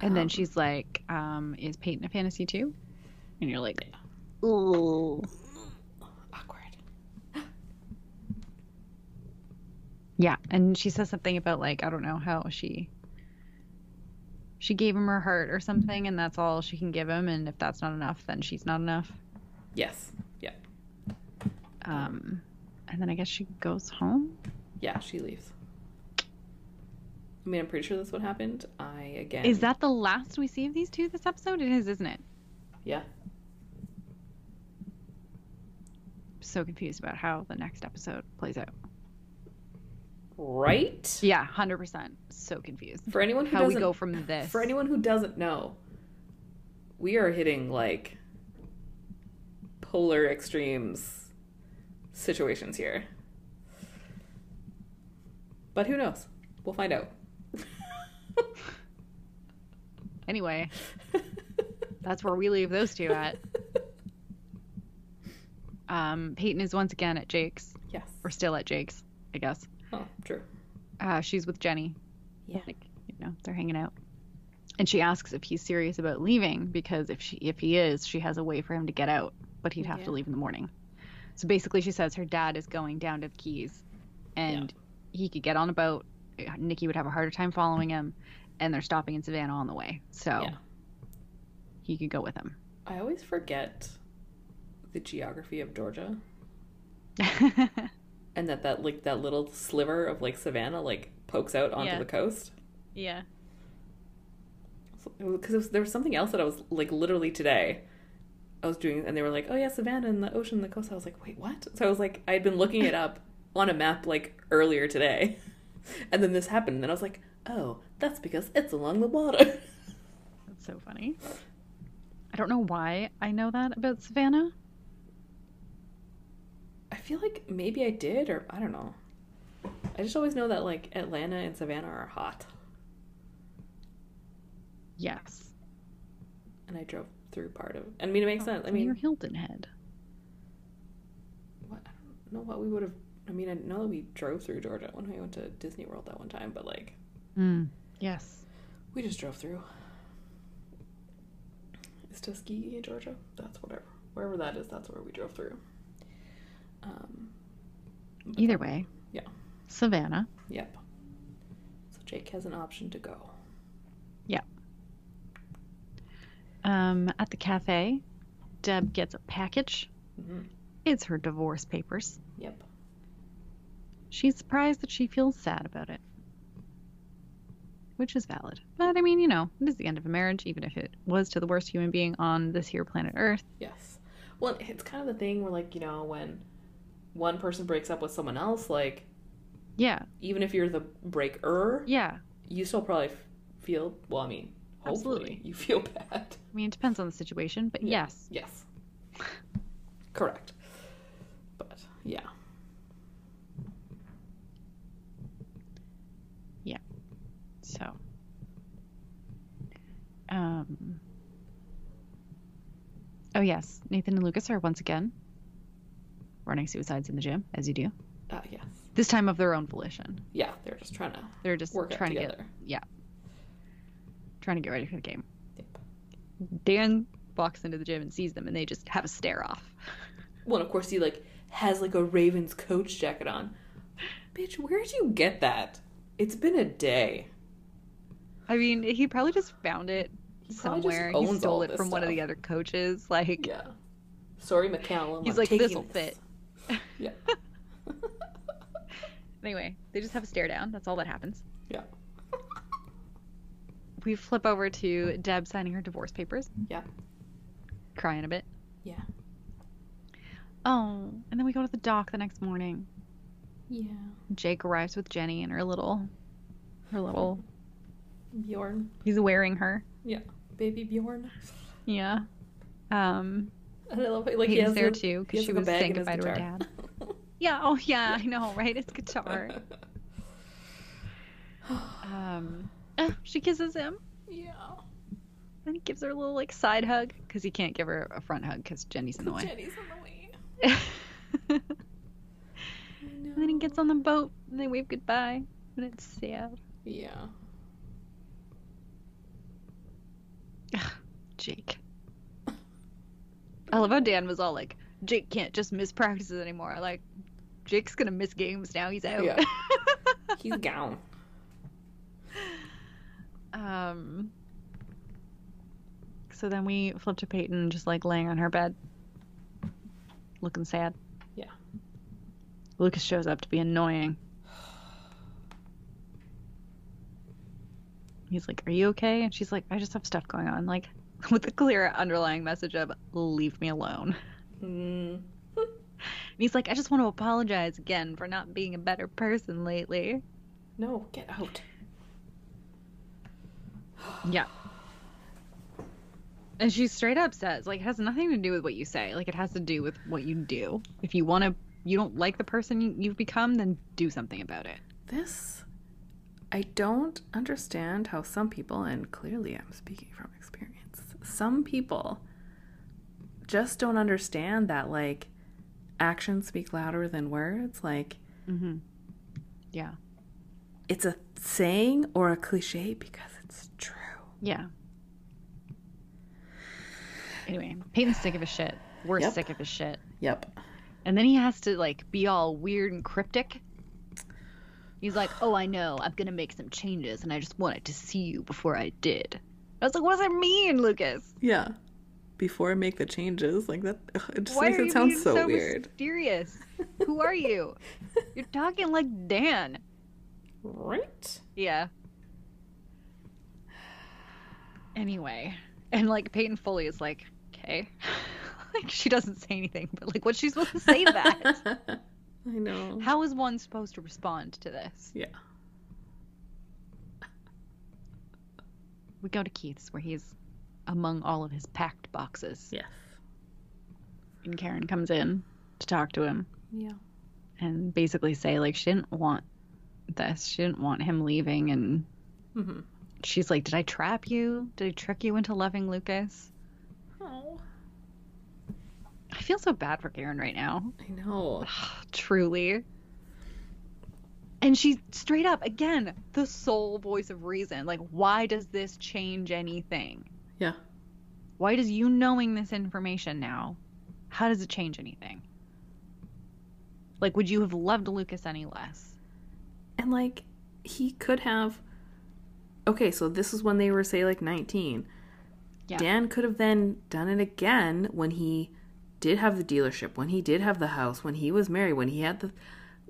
And then Um, she's like, um, is Peyton a fantasy too? And you're like, ooh. awkward. Yeah, and she says something about like I don't know how she she gave him her heart or something, and that's all she can give him. And if that's not enough, then she's not enough. Yes, yeah, Um, and then I guess she goes home. yeah. She leaves. I mean, I'm pretty sure that's what happened. I again. Is that the last we see of these two this episode? It is, isn't it? Yeah. So confused about how the next episode plays out. Right. Yeah, hundred percent. So confused. For anyone who How we go from this? For anyone who doesn't know, we are hitting like polar extremes situations here. But who knows? We'll find out. Anyway, that's where we leave those two at. Um, Peyton is once again at Jake's, yes. or still at Jake's, I guess. Oh, true. Uh, she's with Jenny. Yeah. Like, you know, they're hanging out. And she asks if he's serious about leaving because if she if he is, she has a way for him to get out, but he'd have Yeah. to leave in the morning. So basically, she says her dad is going down to the Keys, and he could get on a boat. Nikki would have a harder time following him, and they're stopping in Savannah on the way, so Yeah. he could go with him. I always forget the geography of Georgia and that that like that little sliver of like Savannah like pokes out onto Yeah. the coast. yeah. because there was something else that I was like literally today. I was doing, and they were like, "Oh yeah, Savannah and the ocean, and the coast." I was like, "Wait, what?" So I was like, I had been looking it up on a map like earlier today, and then this happened, and I was like, "Oh, that's because it's along the water." That's so funny. I don't know why I know that about Savannah. I feel like maybe I did, or I don't know. I just always know that like Atlanta and Savannah are hot, Yes. and I drove through part of. I mean, it makes oh, sense. I mean, near Hilton Head. what, I don't know what we would have. I mean, I know that we drove through Georgia when we went to Disney World that one time, but like. Mm. Yes. We just drove through. Is Tuskegee Georgia? That's whatever. Wherever that is, that's where we drove through. Um, Either way. Yeah. Savannah. Yep. So Jake has an option to go. Um, at the cafe, Deb gets a package. hmm It's her divorce papers. Yep. She's surprised that she feels sad about it. Which is valid. But I mean, you know, it is the end of a marriage, even if it was to the worst human being on this here planet Earth. Yes. Well, it's kind of the thing where, like, you know, when one person breaks up with someone else, like, Yeah. Even if you're the breaker, Yeah. you still probably f- feel. Well, I mean, hopefully Absolutely. you feel bad. I mean, it depends on the situation, but Yeah. yes. Yes. Correct. But yeah. So. Um. Oh yes, Nathan and Lucas are once again running suicides in the gym, as you do. Uh, yes. This time of their own volition. Yeah, they're just trying to They're just work trying to together. get trying to get ready for the game. Yep. Dan walks into the gym and sees them, and they just have a stare off. Well, and of course he like has like a Ravens coach jacket on. Bitch, where'd you get that? It's been a day. I mean, he probably just found it He somewhere. He stole it from one of the other coaches. Like, Yeah. Sorry, McCallum. He's I'm like, "This'll fit." Yeah. anyway, they just have a stare down. That's all that happens. Yeah. We flip over to Deb signing her divorce papers. Yeah. Crying a bit. Yeah. Oh, and then we go to the dock the next morning. Yeah. Jake arrives with Jenny and her little, her little. Bjorn. He's wearing her. Yeah, baby Bjorn. Yeah. Um, And I love it. Like he Peyton's has there a- too because she was saying goodbye to her dad. Yeah. Oh yeah, I know, right? It's guitar. um, uh, she kisses him. yeah. And he gives her a little like side hug because he can't give her a front hug because Jenny's in the way. Jenny's in the way. and then he gets on the boat and they wave goodbye. And it's sad. Yeah. Jake. I love how Dan was all like, Jake can't just miss practices anymore. Like, Jake's gonna miss games now. He's out. Yeah. He's gone. um. So then we flip to Peyton, just like laying on her bed, looking sad. Yeah. Lucas shows up to be annoying. He's like, "Are you okay?" And she's like, "I just have stuff going on." Like, with the clear underlying message of "Leave me alone." Mm. And he's like, "I just want to apologize again for not being a better person lately." No, get out. Yeah. And she straight up says, like, it has nothing to do with what you say. Like, it has to do with what you do. If you want to, you don't like the person you- you've become, then do something about it. This, I don't understand how some people, and clearly I'm speaking from experience, some people just don't understand that, like, actions speak louder than words. Like, Mm-hmm. Yeah. it's a saying or a cliche because it's true. Yeah. Anyway, Peyton's sick of his shit. We're Yep. sick of his shit. Yep. And then he has to, like, be all weird and cryptic. He's like, oh, I know. I'm going to make some changes, and I just wanted to see you before I did. I was like, what does that mean, Lucas? Yeah. Before I make the changes, like that, it just Why makes it you sound so, so weird. mysterious? Who are you? You're talking like Dan. Right? Yeah. Anyway, and like Peyton Foley is like, okay, like she doesn't say anything, but like, what's she supposed to say to that? I know. How is one supposed to respond to this? Yeah. We go to Keith's where he's among all of his packed boxes, Yes. and Karen comes in to talk to him Yeah. and basically say like she didn't want this, she didn't want him leaving, and Mm-hmm. she's like, "Did I trap you? Did I trick you into loving Lucas?" Oh. I feel so bad for Karen right now. I know. Truly. And she straight up, again, the sole voice of reason. Like, why does this change anything? Yeah. Why does you knowing this information now, how does it change anything? Like, would you have loved Lucas any less? And like he could have Okay, so this is when they were say like 19. Yeah. Dan could have then done it again when he did have the dealership, when he did have the house, when he was married, when he had the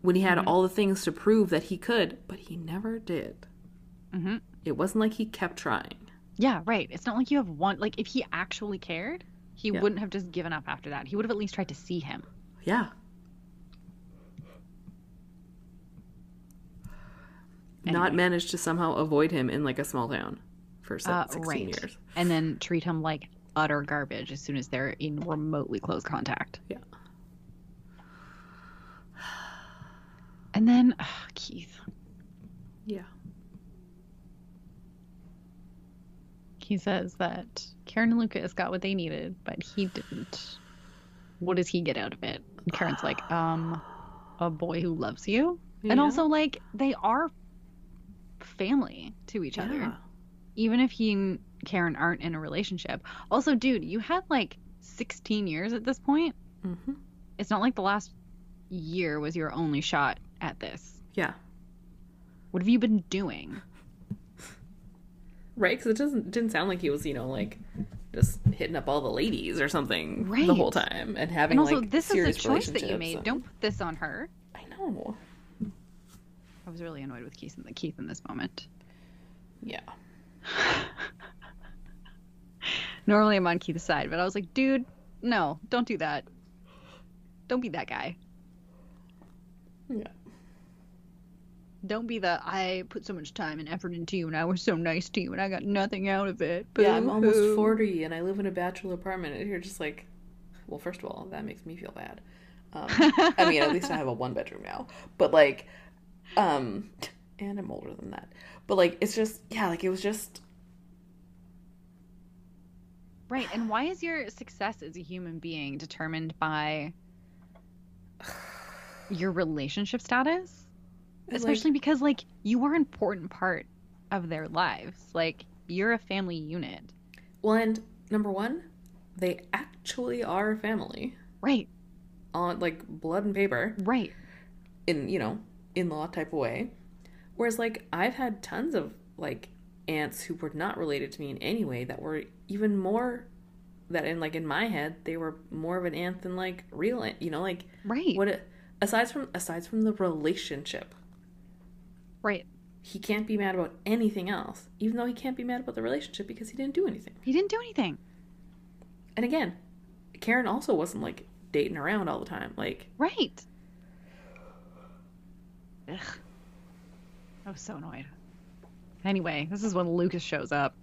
when he had all the things to prove that he could, but he never did. Mm-hmm. It wasn't like he kept trying. Yeah, right. It's not like you have one. Like, if he actually cared, he Yeah. wouldn't have just given up after that. He would have at least tried to see him. Yeah. not Anyway. manage to somehow avoid him in like a small town for se- Uh, 16 right. years. and then treat him like utter garbage as soon as they're in remotely close contact. Yeah. And then ugh, Keith. Yeah. He says that Karen and Lucas got what they needed, but he didn't. What does he get out of it? And Karen's like, um, a boy who loves you. And also, like, they are family to each other. Even if he and Karen aren't in a relationship. Also, dude, you had like 16 years at this point. Mhm. It's not like the last year was your only shot at this. Yeah. What have you been doing? Right, because it doesn't didn't sound like he was, you know, like just hitting up all the ladies or something the whole time and having And also, like this is a choice that you made. Don't put this on her. I know. I was really annoyed with Keith in, the, Keith in this moment. Yeah. Normally I'm on Keith's side, but I was like, dude, no, don't do that. Don't be that guy. Yeah. Don't be the I put so much time and effort into you and I was so nice to you and I got nothing out of it. Yeah, I'm almost 40 and I live in a bachelor apartment and you're just like, well, first of all, that makes me feel bad. Um, I mean, at least I have a one bedroom now. But like, um, and I'm older than that. But like, it's just, yeah, like it was just, Right. And why is your success as a human being determined by your relationship status? like- Especially because like you are an important part of their lives. Like you're a family unit. well, and number one, they actually are a family Right. on like blood and paper Right. in, you know, in law type of way. Whereas like I've had tons of like aunts who were not related to me in any way that were even more that in like in my head they were more of an aunt than like real aunt you know like Right. what it, aside from aside from the relationship Right. he can't be mad about anything else even though he can't be mad about the relationship because he didn't do anything He didn't do anything. and again karen also wasn't like dating around all the time like Right. Ugh. I was so annoyed. Anyway, this is when Lucas shows up.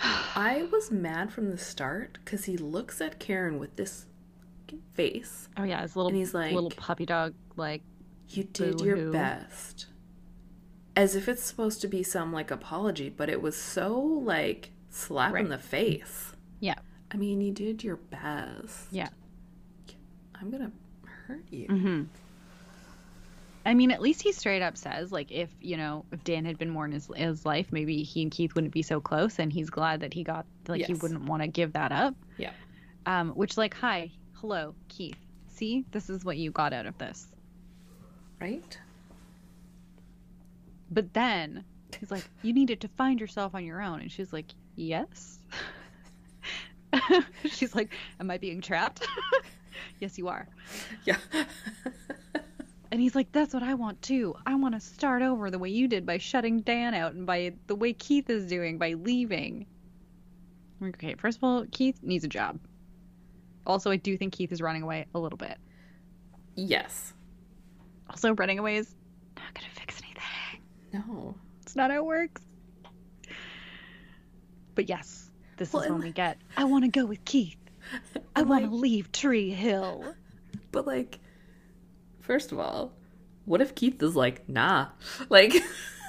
i was mad from the start because he looks at karen with this face Oh yeah, his little And he's like- little puppy dog like You did your Boo-hoo. best. As if it's supposed to be some like apology, but it was so like slap in the face. Yeah. I mean, you did your best. Yeah. I'm gonna hurt you. Mm-hmm. I mean, at least he straight up says, like, if you know, if Dan had been more in his, his life, maybe he and Keith wouldn't be so close, and he's glad that he got, like, he wouldn't want to give that up. Yeah. Um, which, like, hi, hello, Keith. See, this is what you got out of this. Right? But then he's like, you needed to find yourself on your own, and she's like, yes. she's like, am I being trapped? yes, you are. Yeah. And he's like, that's what I want too. I want to start over the way you did by shutting Dan out and by the way Keith is doing by leaving. Okay, first of all, Keith needs a job. Also, I do think Keith is running away a little bit. yes. Also, running away is not going to fix anything. No. It's not how it works. But yes, this Well, is when we get, I want to go with Keith. I want to like- leave Tree Hill. But like, first of all, what if Keith is like, nah? Like,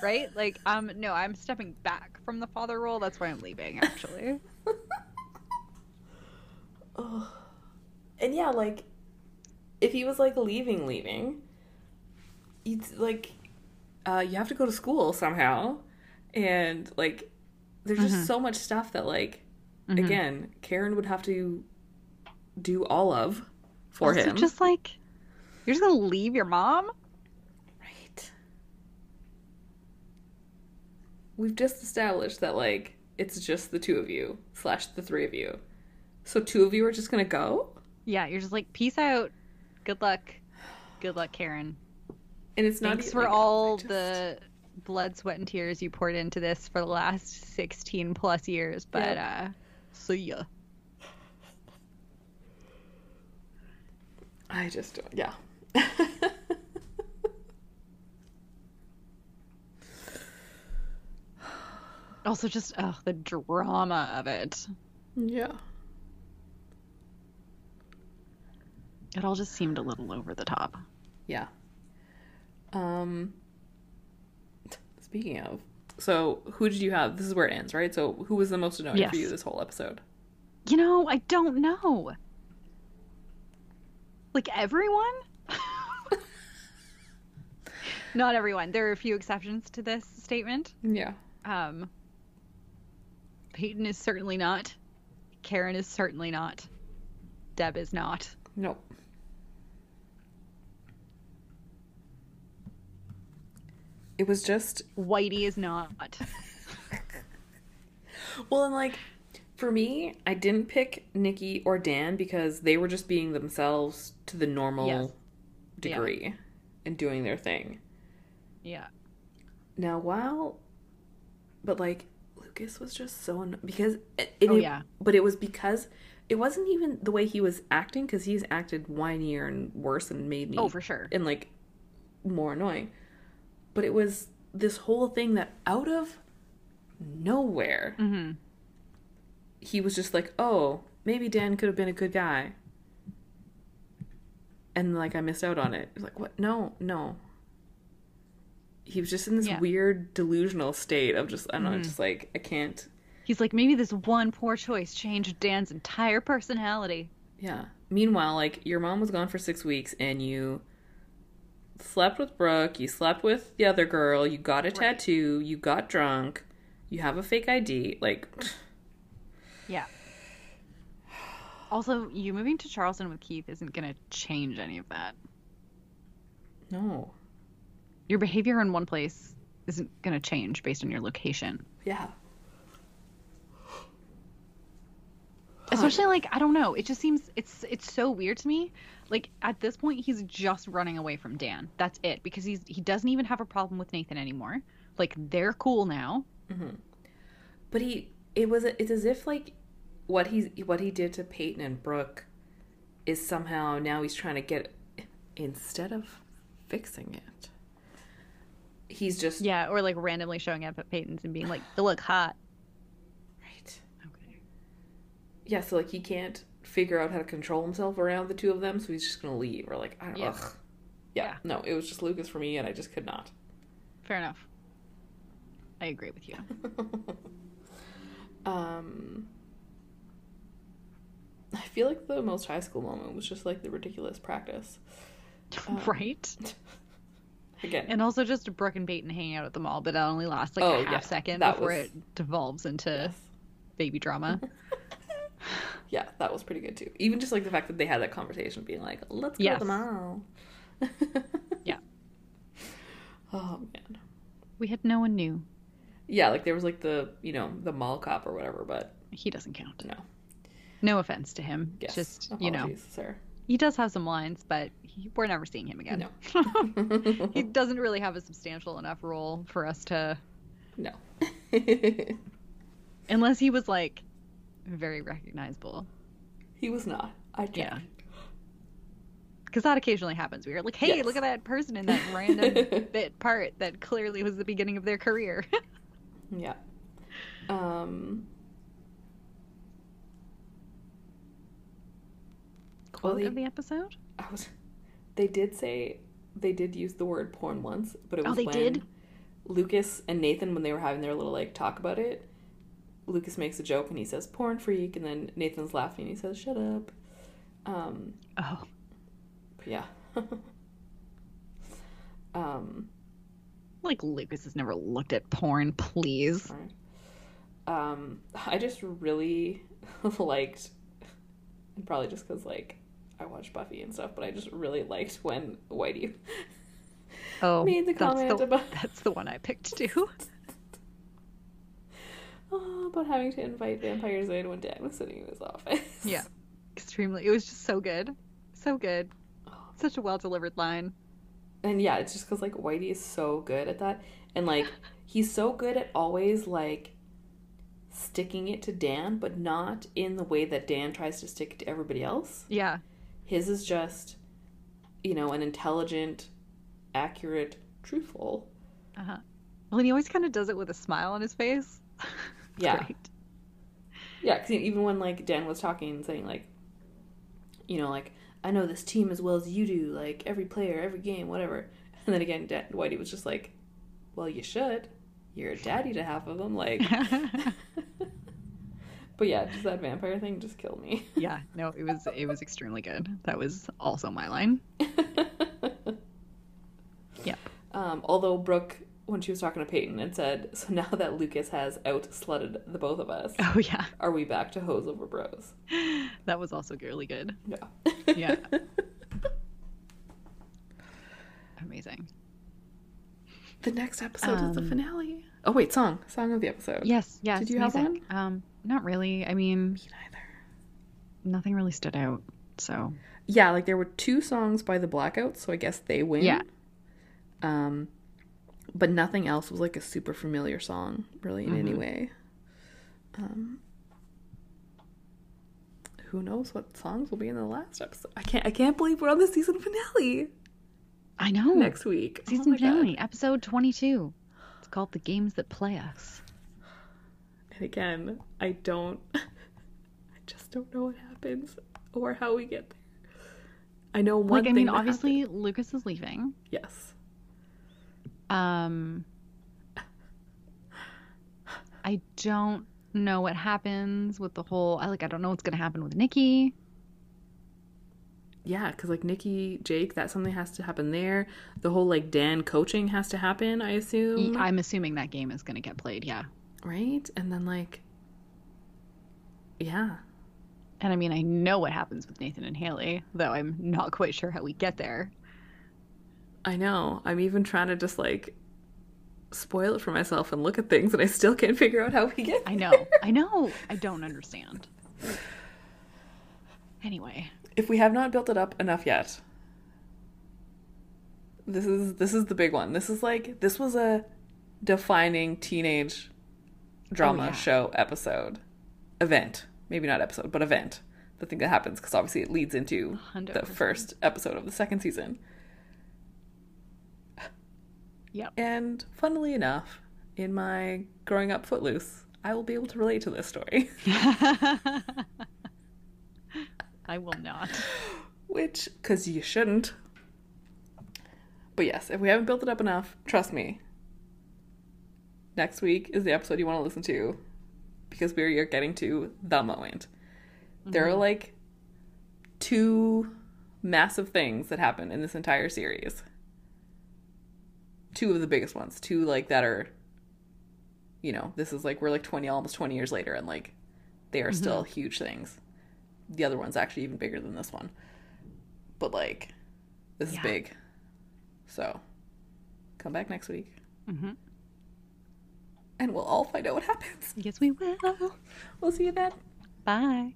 Right? Like, um, no, I'm stepping back from the father role. That's why I'm leaving, actually. oh. And yeah, like, if he was like leaving, leaving, you'd like, uh, you have to go to school somehow, and like, there's just Mhm. so much stuff that like, Mhm. again, Karen would have to do all of for Also, him. just like you're just gonna leave your mom? Right. We've just established that like it's just the two of you slash the three of you. So two of you are just gonna go, Yeah, you're just like peace out. Good luck. Good luck, Karen. and it's not Thanks for like, all just- the blood, sweat, and tears you poured into this for the last 16 plus years. But uh, see ya. I just don't. Yeah. Also, just oh, the drama of it. Yeah. It all just seemed a little over the top. Yeah. Um speaking of, so who did you have? This is where it ends, right? So who was the most annoying Yes. for you this whole episode? You know, I don't know. Like everyone? Not everyone. There are a few exceptions to this statement. Yeah. Um, Peyton is certainly not. Karen is certainly not. Deb is not. Nope. It was just Whitey is not. well and like for me, I didn't pick Nikki or Dan because they were just being themselves to the normal Yes. Yeah. degree and doing their thing. Yeah. Now, while, but like Lucas was just so anno- because it, it, Oh, yeah. but it was because it wasn't even the way he was acting because he's acted whinier and worse and made me Oh, for sure. and like more annoying. But it was this whole thing that out of nowhere Mm-hmm. he was just like, oh, maybe Dan could have been a good guy. And like I missed out on it. Like what? No, no. He was just in this Yeah. weird delusional state of just I don't know, Mhm. just like I can't. He's like, maybe this one poor choice changed Dan's entire personality. Yeah. Meanwhile, like your mom was gone for six weeks and you slept with Brooke, you slept with the other girl, you got a Right. tattoo, you got drunk, you have a fake ID. Like Yeah. Also, you moving to Charleston with Keith isn't going to change any of that. no. Your behavior in one place isn't going to change based on your location. Yeah. Especially like I don't know, it just seems it's it's so weird to me. Like at this point he's just running away from Dan. That's it because he's he doesn't even have a problem with Nathan anymore. Like they're cool now. Mm-hmm. But he, it was, it's as if like what he's, what he did to Peyton and Brooke is somehow now he's trying to get, instead of fixing it, he's just Yeah, or like randomly showing up at Peyton's and being like, "You look hot." right. Okay. Yeah, so like he can't figure out how to control himself around the two of them, so he's just gonna leave or like I don't. Yeah. Ugh. Yeah, Yeah. no, it was just Lucas for me, and I just could not. Fair enough. I agree with you. um, I feel like the most high school moment was just like the ridiculous practice. Um, right? Again, And also just a Brooke and Peyton hanging out at the mall, but it only lasts like Oh, a half yeah, second that before was- it devolves into yes. baby drama. Yeah, that was pretty good too. Even just like the fact that they had that conversation, being like, "Let's go Yes. to the mall." Yeah. Oh man. we had no one new. Yeah, like there was like the you know the mall cop or whatever, but He doesn't count. no. No offense to him. Yes. Just, you know, sir. He does have some lines, but he, we're never seeing him again. No. he doesn't really have a substantial enough role for us to, no. unless he was like very recognizable. he was not. I checked. Yeah. Because that occasionally happens. We are like, hey, Yes. look at that person in that random bit part that clearly was the beginning of their career. Yeah. Um. Quote they- of the episode? I was. They did say they did use the word porn once, but it Oh, was they when did? Lucas and Nathan when they were having their little like talk about it. Lucas makes a joke and he says porn freak, and then Nathan's laughing and he says shut up. Um. Oh, yeah. um. like Lucas has never looked at porn, please. Alright. Um, I just really liked, and probably just because like I watched Buffy and stuff, but I just really liked when Whitey Oh, made the that's comment the, about that's the one I picked too. oh, about having to invite vampires in when Dad was sitting in his office. Yeah. Extremely. It was just so good. So good. Oh. Such a well delivered line. And yeah, it's just because like Whitey is so good at that, and like he's so good at always like sticking it to Dan, but not in the way that Dan tries to stick it to everybody else. Yeah. His is just, you know, an intelligent, accurate, truthful. Uh huh. Well, and he always kind of does it with a smile on his face. Yeah. Great. Yeah, because even when like Dan was talking and saying like, you know, like I know this team as well as you do, like every player, every game, whatever. And then again, Dan- Whitey was just like, "Well, you should. You're a daddy to half of them." Like, but yeah, just that vampire thing just killed me. yeah, no, it was it was extremely good. That was also my line. Yep. Um, although Brooke, when she was talking to Peyton, and said, "So now that Lucas has out slutted the both of us, Oh yeah, are we back to hose over bros?" that was also really good. Yeah. Yeah. Amazing. the next episode is the Um, finale. Oh wait, song, song of the episode. Yes, yes. Did you have music. Um, not really. I mean, Me neither. nothing really stood out. So Yeah, like there were two songs by the Blackouts, so I guess they win. Yeah. Um, but nothing else was like a super familiar song, really, in any Mhm. way. Um, who knows what songs will be in the last episode? I can't. I can't believe we're on the season finale I know next week. Oh season God. finale, episode twenty-two. It's called "The Games That Play Us." Again, I don't. I just don't know what happens or how we get there. I know one Like, I mean, obviously, happened. Lucas is leaving. yes. Um, I don't know what happens with the whole. I like. I don't know what's gonna happen with Nikki. Yeah, because like Nikki, Jake, that something has to happen there. The whole like Dan coaching has to happen, I assume. I'm assuming that game is gonna get played. Yeah. Right? And then like, yeah, And I mean, I know what happens with Nathan and Haley, though I'm not quite sure how we get there. I know. I'm even trying to just like spoil it for myself and look at things, and I still can't figure out how we get. I know. I know. I don't understand. Anyway, If we have not built it up enough yet, this is this is the big one. This is like this was a defining teenage Oh, drama yeah. show episode event. Maybe not episode, but event. The thing that happens because obviously it leads into the 100%. first episode of the second season. Yep. And funnily enough, in my growing up footloose, I will be able to relate to this story. I will not. Which, because you shouldn't. But yes, if we haven't built it up enough, trust me. Next week is the episode you want to listen to because we are getting to the moment. There are like two massive things that happen in this entire series. Two of the biggest ones. Two like that are you know, this is like we're like 20 almost 20 years later and like they are still huge things. The other one's actually even bigger than this one. But like this Yeah. is big. So come back next week hmm and we'll all find out what happens. Yes, we will. We'll see you then. Bye.